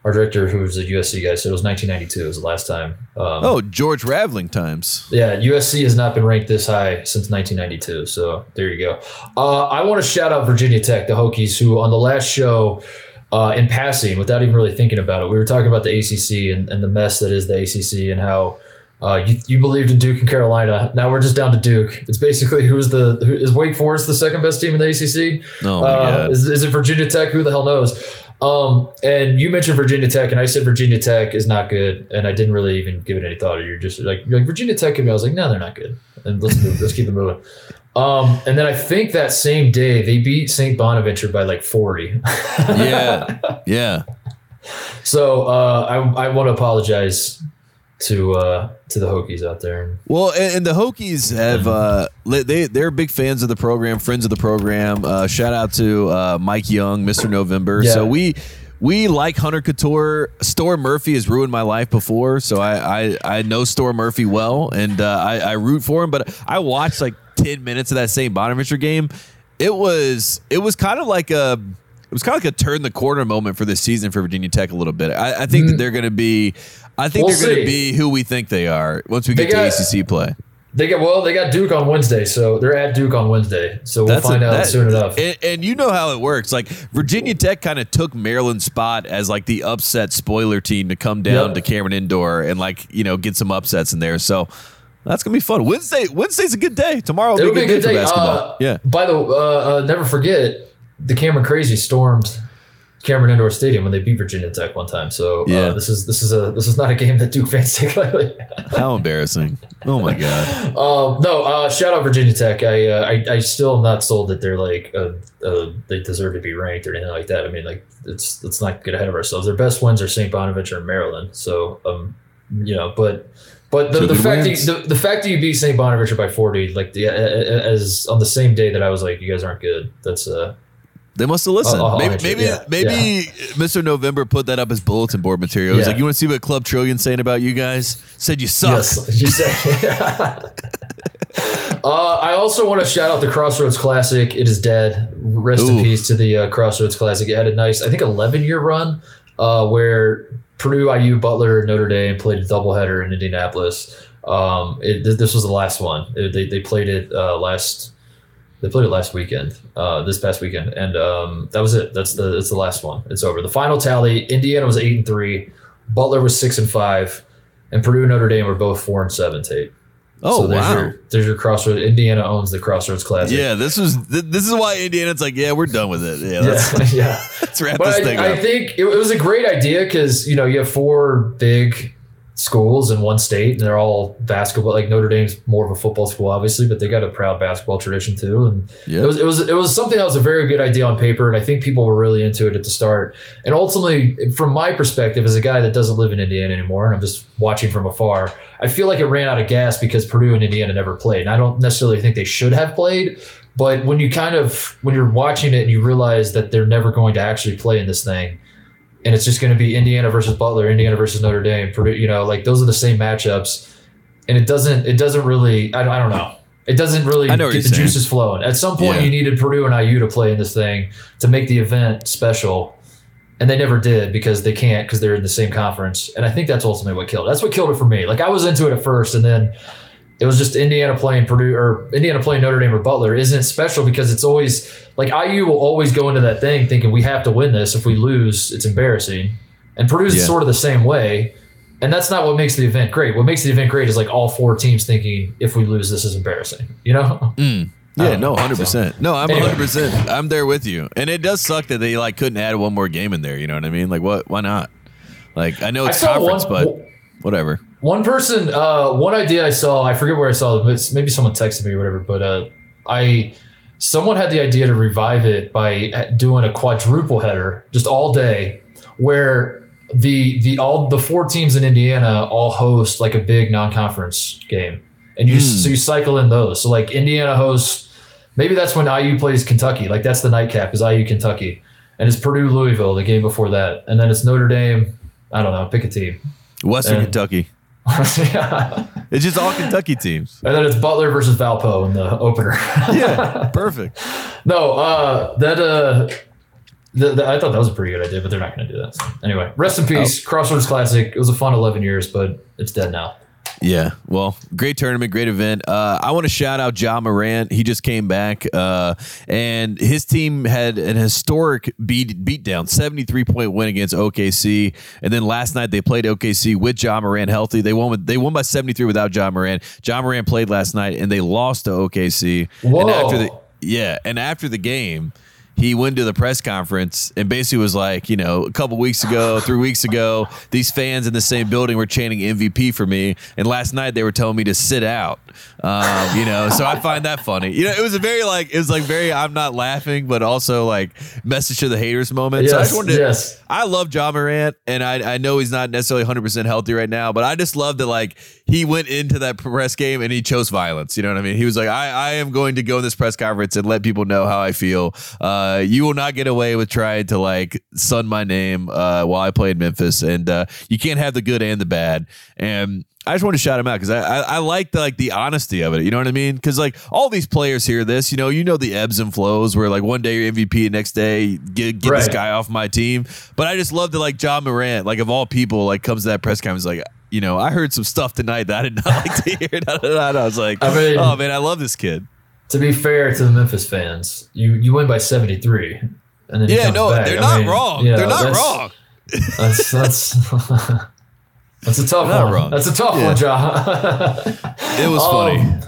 our director, who was a USC guy, said it was 1992 It was the last time. Um, Oh, George Raveling times. yeah, USC has not been ranked this high since 1992. So there you go. Uh, I want to shout out Virginia Tech, the Hokies, who on the last show uh, in passing without even really thinking about it. We were talking about the ACC and, and the mess that is the ACC and how uh, you, you believed in Duke and Carolina. Now we're just down to Duke. It's basically who's the who, is Wake Forest the second best team in the ACC? Oh Uh, is, is it Virginia Tech? Who the hell knows? Um, and you mentioned Virginia Tech, and I said Virginia Tech is not good, and I didn't really even give it any thought. Or you're just like, you're like Virginia Tech, and I was like, no, they're not good. And let's move, let's keep it moving. Um, and then I think that same day they beat St. Bonaventure by like 40. yeah, yeah. So uh, I I want to apologize to uh, to the Hokies out there. Well, and, and the Hokies have uh, they they're big fans of the program, friends of the program. Uh, shout out to uh, Mike Young, Mister November. Yeah. So we we like Hunter Cattoor. Storm Murphy has ruined my life before, so I I, I know Storm Murphy well, and uh, I, I root for him. But I watched like ten minutes of that St. Bonaventure game. It was it was kind of like a it was kind of like a turn the corner moment for this season for Virginia Tech a little bit. I, I think that they're going to be. I think. We'll they're going to be who we think they are once we get got- to ACC play. They got well, they got Duke on Wednesday, so they're at Duke on Wednesday. So we'll That's find a- out that- soon enough. And, and you know how it works. Like Virginia Tech kind of took Maryland's spot as like the upset spoiler team to come down Yep. to Cameron Indoor and like you know get some upsets in there. So that's gonna be fun. Wednesday, Wednesday's a good day. Tomorrow will It'll be a good, day, for basketball. Uh, yeah. By the uh, uh, never forget, the Cameron Crazy stormed Cameron Indoor Stadium when they beat Virginia Tech one time. So Yeah. uh, this is this is a this is not a game that Duke fans take lightly. How embarrassing! Oh my god. Um, no, uh, shout out Virginia Tech. I, uh, I I still am not sold that they're like uh, uh, they deserve to be ranked or anything like that. I mean, like it's let's not get ahead of ourselves. Their best wins are St. Bonaventure and Maryland. So um, you know, but but the, So the fact that you, the, the fact that you beat St. Bonaventure by forty, like the as on the same day that I was like, you guys aren't good. That's uh They must have listened. I'll- I'll maybe answer, maybe yeah, maybe Mr. November put that up as bulletin board material. He's Yeah. like, you want to see what Club Trillion saying about you guys? Said you suck. Yes, you uh, I also want to shout out the Crossroads Classic. It is dead. Rest in peace to the uh, Crossroads Classic. It had a nice, I think, 11 year run uh, where Purdue, IU, Butler, Notre Dame played a doubleheader in Indianapolis. Um, it, this was the last one. It- they, they played it uh, last. They played it last weekend, uh, this past weekend, and um, that was it. That's the that's the last one. It's over. The final tally: Indiana was eight and three, Butler was six and five, and Purdue and Notre Dame were both four and seven. Tate. Oh so there's wow. Your, there's your Crossroads. Indiana owns the Crossroads Classic. Yeah, this was th- this is why Indiana's like, yeah, we're done with it. Yeah, let's, yeah. yeah. let's wrap But this thing I, I think it, it was a great idea because you know you have four big schools in one state and they're all basketball. Like Notre Dame's more of a football school, obviously, but they got a proud basketball tradition too. And Yeah. it was it was it was something that was a very good idea on paper, and I think people were really into it at the start. And ultimately, from my perspective, as a guy that doesn't live in Indiana anymore, and I'm just watching from afar, I feel like it ran out of gas because Purdue and Indiana never played. And I don't necessarily think they should have played. But when you kind of when you're watching it and you realize that they're never going to actually play in this thing, and it's just going to be Indiana versus Butler, Indiana versus Notre Dame, Purdue, you know, like those are the same matchups, and it doesn't it doesn't really I, don't- I don't know. It doesn't really get the saying. juices flowing. At some point, Yeah. you needed Purdue and IU to play in this thing to make the event special, and they never did because they can't because they're in the same conference. And I think that's ultimately what killed. it. That's what killed it for me. Like I was into it at first, and then it was just Indiana playing Purdue or Indiana playing Notre Dame or Butler isn't special because it's always like IU will always go into that thing thinking we have to win this. If we lose, it's embarrassing. And Purdue's Yeah. sort of the same way. And that's not what makes the event great. What makes the event great is like all four teams thinking if we lose, this is embarrassing. You know? Mm. Yeah, uh, no, hundred percent. No, I'm Anyway. hundred percent. I'm there with you, and it does suck that they like couldn't add one more game in there. You know what I mean? Like, what? Why not? Like, I know it's saw conference, one- but whatever. One person, uh, one idea I saw, I forget where I saw it, but maybe someone texted me or whatever, but uh, I, someone had the idea to revive it by doing a quadruple header just all day where the, the, all the four teams in Indiana all host like a big non-conference game. And you, so you cycle in those. So like Indiana hosts, maybe that's when IU plays Kentucky. Like that's the nightcap is IU Kentucky. And it's Purdue Louisville the game before that. And then it's Notre Dame. I don't know, pick a team. Western And- Kentucky. yeah. It's just all Kentucky teams. And then it's Butler versus Valpo in the opener. Yeah, perfect. no, uh, that uh, the, the- I thought that was a pretty good idea, but they're not going to do that. So anyway, rest in peace, Crossroads Classic. It was a fun 11 years, but it's dead now. Yeah, well, great tournament, great event. Uh, I want to shout out Ja Morant. He just came back, uh, and his team had an historic beat beat down, seventy three point win against OKC. And then last night they played OKC with Ja Morant healthy. They won with, they won by seventy three without Ja Morant. Ja Morant played last night, and they lost to OKC. Whoa. And after the yeah, and after the game, he went to the press conference and basically was like, you know, a couple weeks ago, three weeks ago, these fans in the same building were chanting MVP for me, and last night they were telling me to sit out. Um, you know, so I find that funny. You know, it was a very like it was like very I'm not laughing, but also like message to the haters moment. so I just Yes, wanted to, yes. I love Ja Morant, and I I know he's not necessarily 100 percent healthy right now, but I just love that like he went into that press game and he chose violence. You know what I mean? He was like, I I am going to go in this press conference and let people know how I feel. Uh, you will not get away with trying to like sun my name uh, while I play in Memphis, and uh, you can't have the good and the bad. And I just want to shout him out because I, I I like the like the honesty of it. You know what I mean? Because like all these players hear this, you know, you know the ebbs and flows where like one day you're MVP, and next day get get this guy off my team. But I just love that like Ja Morant, like of all people, like comes to that press conference like. You know, I heard some stuff tonight that I did not like to hear. Da, da, da. I was like, I mean- "Oh man, I love this kid." To be fair to the Memphis fans, you you win by seventy three, and then he Yeah, no, back. they're I not mean, wrong. yeah, they're not wrong. That's that's that's a tough one. wrong. That's a tough Yeah. one, Ja. It was funny. Um,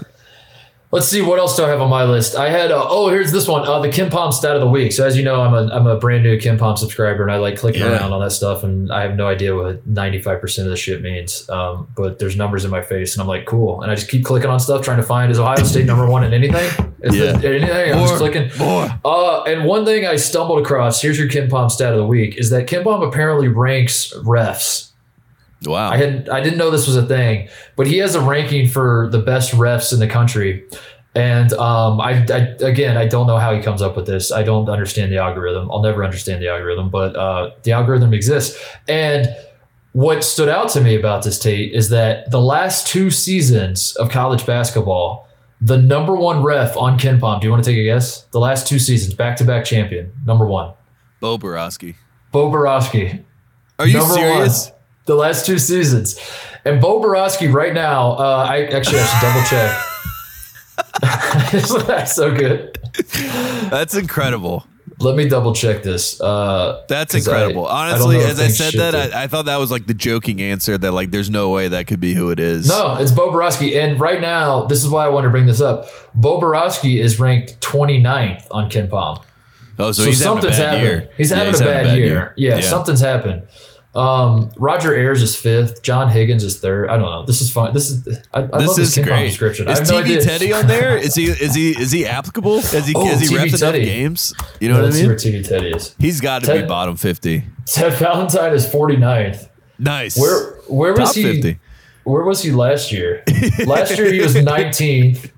Let's see what else do I have on my list. I had uh, oh here's this one uh, the KenPom stat of the week. So as you know, I'm a I'm a brand new KenPom subscriber, and I like clicking Yeah. around on that stuff, and I have no idea what 95 percent of the shit means. Um, but there's numbers in my face, and I'm like cool, and I just keep clicking on stuff trying to find is Ohio State number one in anything? Is Yeah. it anything? I'm just clicking. more. Uh, and one thing I stumbled across here's your KenPom stat of the week is that KenPom apparently ranks refs. Wow. I hadn't I didn't know this was a thing, but he has a ranking for the best refs in the country. And um, I, I again I don't know how he comes up with this. I don't understand the algorithm. I'll never understand the algorithm, but uh, the algorithm exists. And what stood out to me about this Tate is that the last two seasons of college basketball, the number one ref on KenPom. Do you want to take a guess? The last two seasons, back to back champion, number one, Bo Boroski. Bo Boroski. Are you Number serious? one, the last two seasons. And Bo Boroski right now, uh, I actually have to double check. That's so good. That's incredible. Let me double check this. Uh, That's I- incredible. I Honestly, if as I said that, I, I thought that was like the joking answer that like there's no way that could be who it is. no, it's Bo Boroski. And right now, this is why I want to bring this up. Bo Boroski is ranked 29th on KenPom. Oh, so, So, he's having a something's bad happened. year. He's Yeah, having a bad, year. Yeah, Yeah. something's happened. Um, Roger Ayers is fifth. John Higgins is third. I don't know. This is fun. This is I, I This love is this great. description. Is no TV idea. Teddy on there? Is he is he is he applicable? Has he Oh, has he repped Teddy. games? You know what I mean? where TV Teddy is. He's got to be bottom fifty. Ted Valentine is 49th. Nice. Where where was top he? fifty? Where was he last year? last year he was 19th.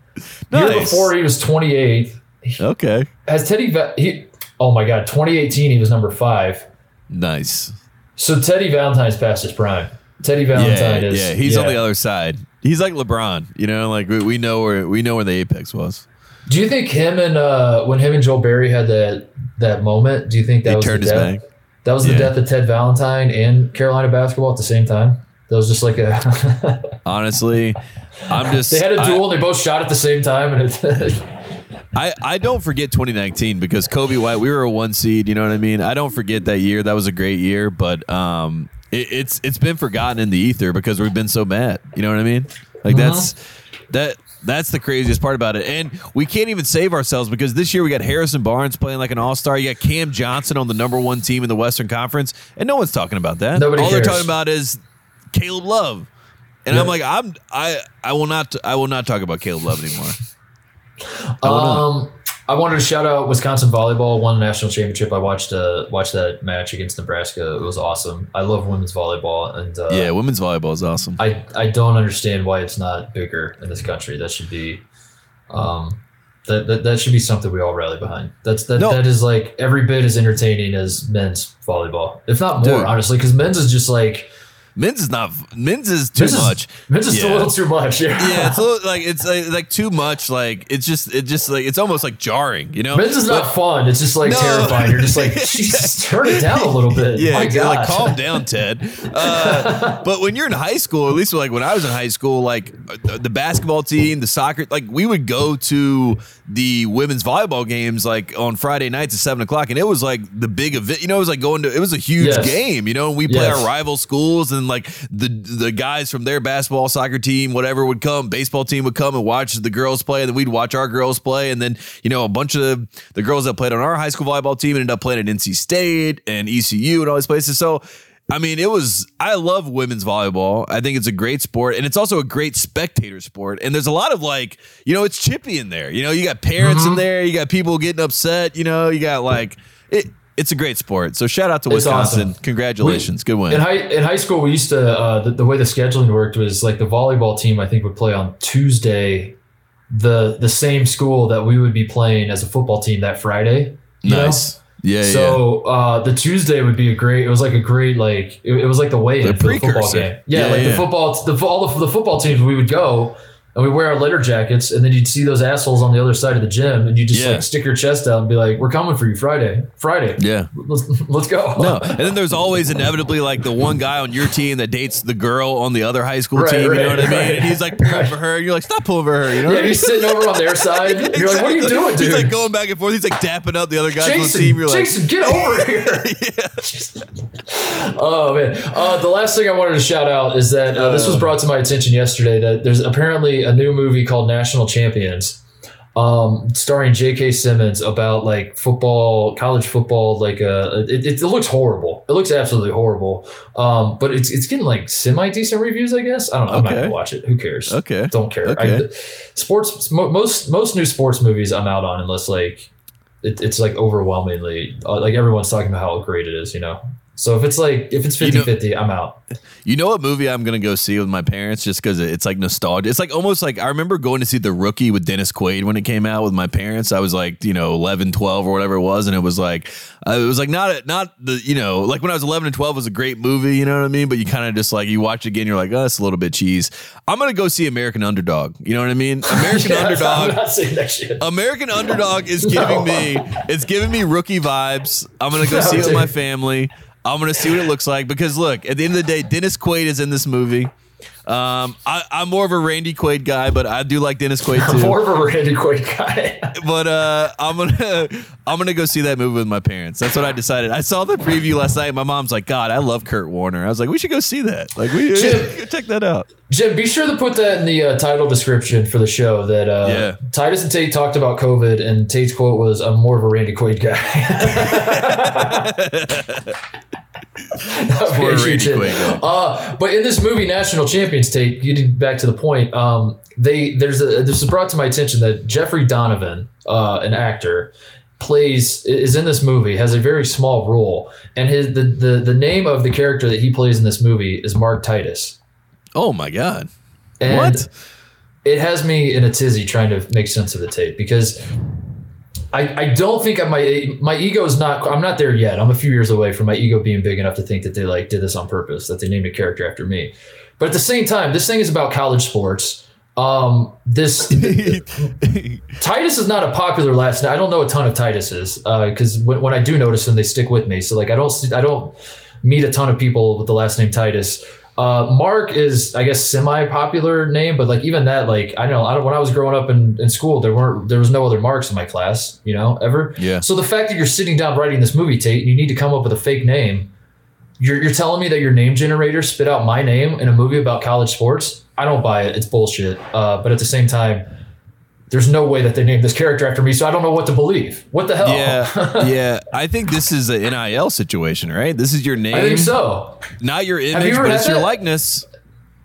Nice. Year before he was 28th. Okay. Has Teddy he? Oh my God, 2018 he was number five. Nice. So Teddy Valentine's past his prime. Teddy Yeah, Valentine is yeah. He's on the other side. He's like LeBron. You know, like we, we know where we know where the apex was. Do you think him and uh, when him and Joel Berry had that that moment? Do you think that He was turned the his death? back. That was the Yeah. death of Ted Valentine and Carolina basketball at the same time. That was just like a. Honestly, I'm just. they had a duel. and They both shot at the same time, and it, I, I don't forget 2019 because Coby White, we were a one seed. You know what I mean? I don't forget that year. That was a great year, but um, it, it's it's been forgotten in the ether because we've been so mad. You know what I mean? Like Uh-huh. that's that that's the craziest part about it. And we can't even save ourselves because this year we got Harrison Barnes playing like an all star. You got Cam Johnson on the number one team in the Western Conference, and no one's talking about that. Nobody all they're talking about is Caleb Love. And Yeah. I'm like, I'm I I will not I will not talk about Caleb Love anymore. I. Um, I wanted to shout out Wisconsin volleyball won the national championship. I watched uh watched that match against Nebraska. It was awesome. I love women's volleyball, and uh, yeah, women's volleyball is awesome. I I don't understand why it's not bigger in this country. That should be, um, that that, that should be something we all rally behind. That's that No. that is like every bit as entertaining as men's volleyball, if not more, Dude. honestly. Because men's is just like Men's is not. Men's is too This is- much. This is Yeah. a little too much. Yeah. Yeah, it's a little, like it's like, like too much. Like it's just it just like it's almost like jarring. You know, Men's is not fun. It's just like No. terrifying. You're just like, Jesus, turn it down a little bit. Yeah, My. God. like calm down, Ted. Uh, but when you're in high school, at least like when I was in high school, like uh, the basketball team, the soccer, like we would go to the women's volleyball games like on Friday nights at seven o'clock, and it was like the big event. You know, it was like going to it was a huge Yes. game. You know, and we play Yes. our rival schools, and like the the guys from their basketball, soccer team, whatever would come, baseball team would come and watch the girls play, and then we'd watch our girls play, and then you know a bunch of the girls that played on our high school volleyball team ended up playing at NC State and ECU and all these places. So. I mean, it was. I love women's volleyball. I think it's a great sport, and it's also a great spectator sport. And there's a lot of like, you know, it's chippy in there. You know, you got parents Mm-hmm. in there, you got people getting upset. You know, you got like it. It's a great sport. So shout out to It's Wisconsin. awesome. Congratulations, good win. In high in high school, we used to uh, the, the way the scheduling worked was like the volleyball team. I think would play on Tuesday, the the same school that we would be playing as a football team that Friday. you know? Yeah, yeah. So uh, the Tuesday would be a great. It was like a great like it, it was like the way in The for the football game. Yeah, Yeah, like yeah. the football the all the, the football teams we would go and we wear our letter jackets and then you'd see those assholes on the other side of the gym and you just Yeah. like stick your chest out and be like, "We're coming for you Friday, Friday. Yeah. let's let's go." No, and then there's always inevitably like the one guy on your team that dates the girl on the other high school Right, team. you know right, what I mean? right. And he's like pulling for her, and you're like, "Stop pulling for her." You know? Yeah, he's sitting over on their side. and You're like, "What are you doing, dude?" He's like going back and forth. He's like dapping up the other guys on the Jason, team. You're like, Jason, get over here. Oh man! Uh, the last thing I wanted to shout out is that uh, this was brought to my attention yesterday. That there's apparently a new movie called National Champions, um, starring J.K. Simmons about like football, college football. Like, uh, it, it, it looks horrible. It looks absolutely horrible. Um, but it's it's getting like semi decent reviews. I guess I don't know. I'm not gonna watch it. Who cares? Okay. don't care. Okay. I, sports most most new sports movies I'm out on unless like it, it's like overwhelmingly uh, like everyone's talking about how great it is, you know. So if it's like if it's You know- 50-50, I'm out. You know what movie I'm gonna go see with my parents just because it's like nostalgia. It's like almost like I remember going to see The Rookie with Dennis Quaid when it came out with my parents. I was like you know 11, 12 or whatever it was, and it was like uh, it was like not not the you know like when I was 11 and 12 it was a great movie. You know what I mean? But you kind of just like you watch it again, you're like oh it's a little bit cheese. I'm gonna go see American Underdog. You know what I mean? American Yeah, I'm Underdog. not saying that shit. American Underdog is giving No. me it's giving me rookie vibes. I'm gonna go No, see it with my family. I'm gonna see what it looks like because look, at the end of the day, Dennis Quaid is in this movie. Um, I, I'm more of a Randy Quaid guy, but I do like Dennis Quaid too. more of a Randy Quaid guy. but uh, I'm gonna I'm gonna go see that movie with my parents. That's what I decided. I saw the preview last night. My mom's like, God, I love Kurt Warner. I was like, we should go see that. Like, we Jim- check that out. Jim, be sure to put that in the uh, title description for the show. That uh, Yeah. Titus and Tate talked about COVID, and Tate's quote was, "I'm more of a Randy Quaid guy." More Okay, Randy Jim. Quaid guy. Uh, but in this movie, National Champions, Tate, getting back to the point, um, they there's a this was brought to my attention that Jeffrey Donovan, uh, an actor, plays is in this movie has a very small role, and his the, the the name of the character that he plays in this movie is Mark Titus. Oh my God. And What? It has me in a tizzy trying to make sense of the tape because I, I don't think I, my my ego is not I'm not there yet. I'm a few years away from my ego being big enough to think that they like did this on purpose, that they named a character after me. But at the same time, this thing is about college sports. Um, this Titus is not a popular last name. I don't know a ton of Tituses because when, when I do notice them, they stick with me. So like I don't I don't meet a ton of people with the last name Titus. Uh, Mark is I guess semi-popular name, but like even that, like I know I don't, when I was growing up in, in school, there weren't there was no other Marks in my class, you know, ever. Yeah. So the fact that you're sitting down writing this movie, Tate, and you need to come up with a fake name, you're you're telling me that your name generator spit out my name in a movie about college sports? I don't buy it. It's bullshit. Uh, but at the same time, there's no way that they named this character after me, so I don't know what to believe. What the hell? Yeah, yeah. I think this is an NIL situation, right? This is your name, I think so. not your image, ever but it's your that? likeness.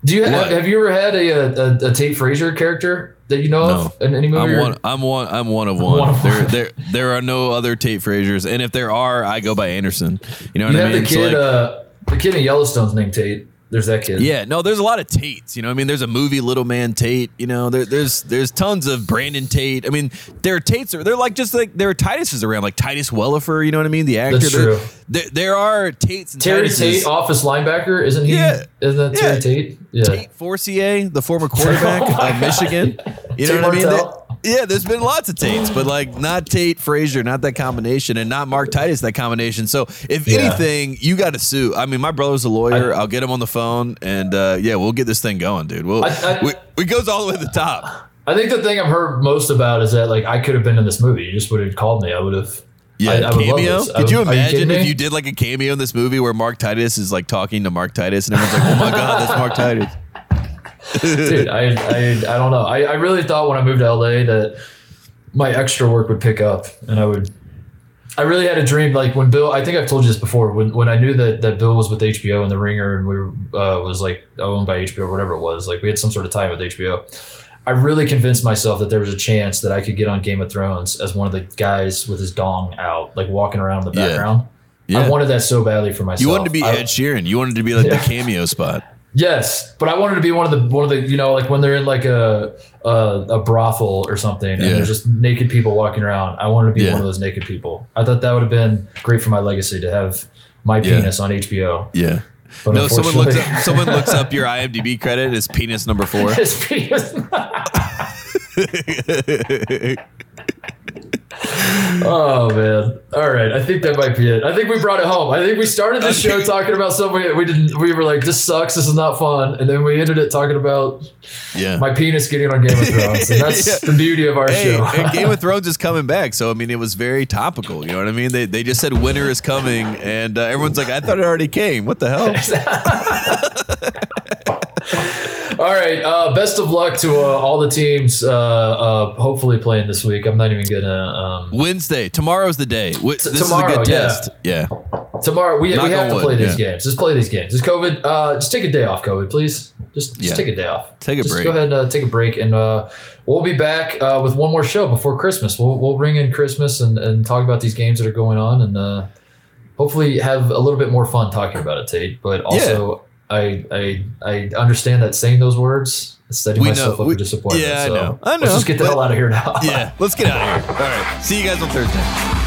Do you have, have you ever had a, a, a Tate Frazier character that you know of in any movie? I'm one. I'm one. I'm one of one. One of there, one. there, there are no other Tate Fraziers, and if there are, I go by Anderson. You know what You I mean? the So, kid, like, uh, the kid in Yellowstone's named Tate. There's that kid. Yeah, no, there's a lot of Tates. You know, I mean, there's a movie Little Man Tate. You know, there, there's there's tons of Brandon Tate. I mean, there are Tates. They're like just like there are Tituses around, like Titus Welliver. You know what I mean? The actor. That's There- true. There, there are Tates and Terry Tituses. Tate, office linebacker, isn't he? Yeah. Isn't that Terry Yeah. Tate? Yeah. Tate Forcier, the former quarterback Oh my of Michigan. You know Tate what I mean? Martell. Yeah, there's been lots of Tates, but like not Tate Frazier, not that combination, and not Mark Titus that combination. So if Yeah. anything, you got to sue. I mean, my brother's a lawyer. I- will get him on the phone, and uh, yeah, we'll get this thing going, dude. We'll I- I- we, we goes all the way to the top. I think the thing I've heard most about is that like I could have been in this movie. You just would have called me. I would have. Yeah, I, I cameo. Could you imagine kidding if you did like a cameo in this movie where Mark Titus is like talking to Mark Titus, and everyone's like, "Oh my god, that's Mark Titus." Dude I, I i don't know I, I really thought when i moved to la that my extra work would pick up and i would i really had a dream like when bill i think i've told you this before when, when i knew that, that bill was with hbo and the ringer and we were uh, was like owned by hbo or whatever it was like we had some sort of tie with hbo i really convinced myself that there was a chance that i could get on game of thrones as one of the guys with his dong out like walking around in the Yeah. background Yeah. i wanted that so badly for myself You wanted to be I- Ed Sheeran. You wanted to be like Yeah. the cameo spot. Yes, but I wanted to be one of the one of the you know like when they're in like a a, a brothel or something and Yeah. there's just naked people walking around. I wanted to be Yeah. one of those naked people. I thought that would have been great for my legacy to have my Yeah. penis on HBO. Yeah. But No, someone looks up. Someone looks up your IMDb credit as penis number four. His penis. oh man! All right, I think that might be it. I think we brought it home. I think we started the show talking about something we didn't. We were like, "This sucks. This is not fun," and then we ended it talking about Yeah. my penis getting on Game of Thrones. And that's Yeah. the beauty of our Hey, show. and Game of Thrones is coming back, so I mean, it was very topical. You know what I mean? They, they just said winter is coming, and uh, everyone's like, "I thought it already came." What the hell? All right. Uh, best of luck to uh, all the teams. Uh, uh, hopefully playing this week. I'm not even gonna. Um, Wednesday, tomorrow's the day. Wh- This tomorrow, is a good yeah. test. Yeah. tomorrow we, we have to wood, play these yeah. games. Just play these games. Just COVID. Uh, just take a day off, COVID, please. Just, just Yeah. take a day off. Take a just break. Go ahead and uh, take a break, and uh, we'll be back uh, with one more show before Christmas. We'll we'll bring in Christmas and, and talk about these games that are going on, and uh, hopefully have a little bit more fun talking about it, Tate. But also, I I I understand that saying those words is setting myself know. up We- for disappointment. yeah, I know. I Let's just get the but- hell out of here now. Yeah. Let's get out of here. All right. See you guys on Thursday.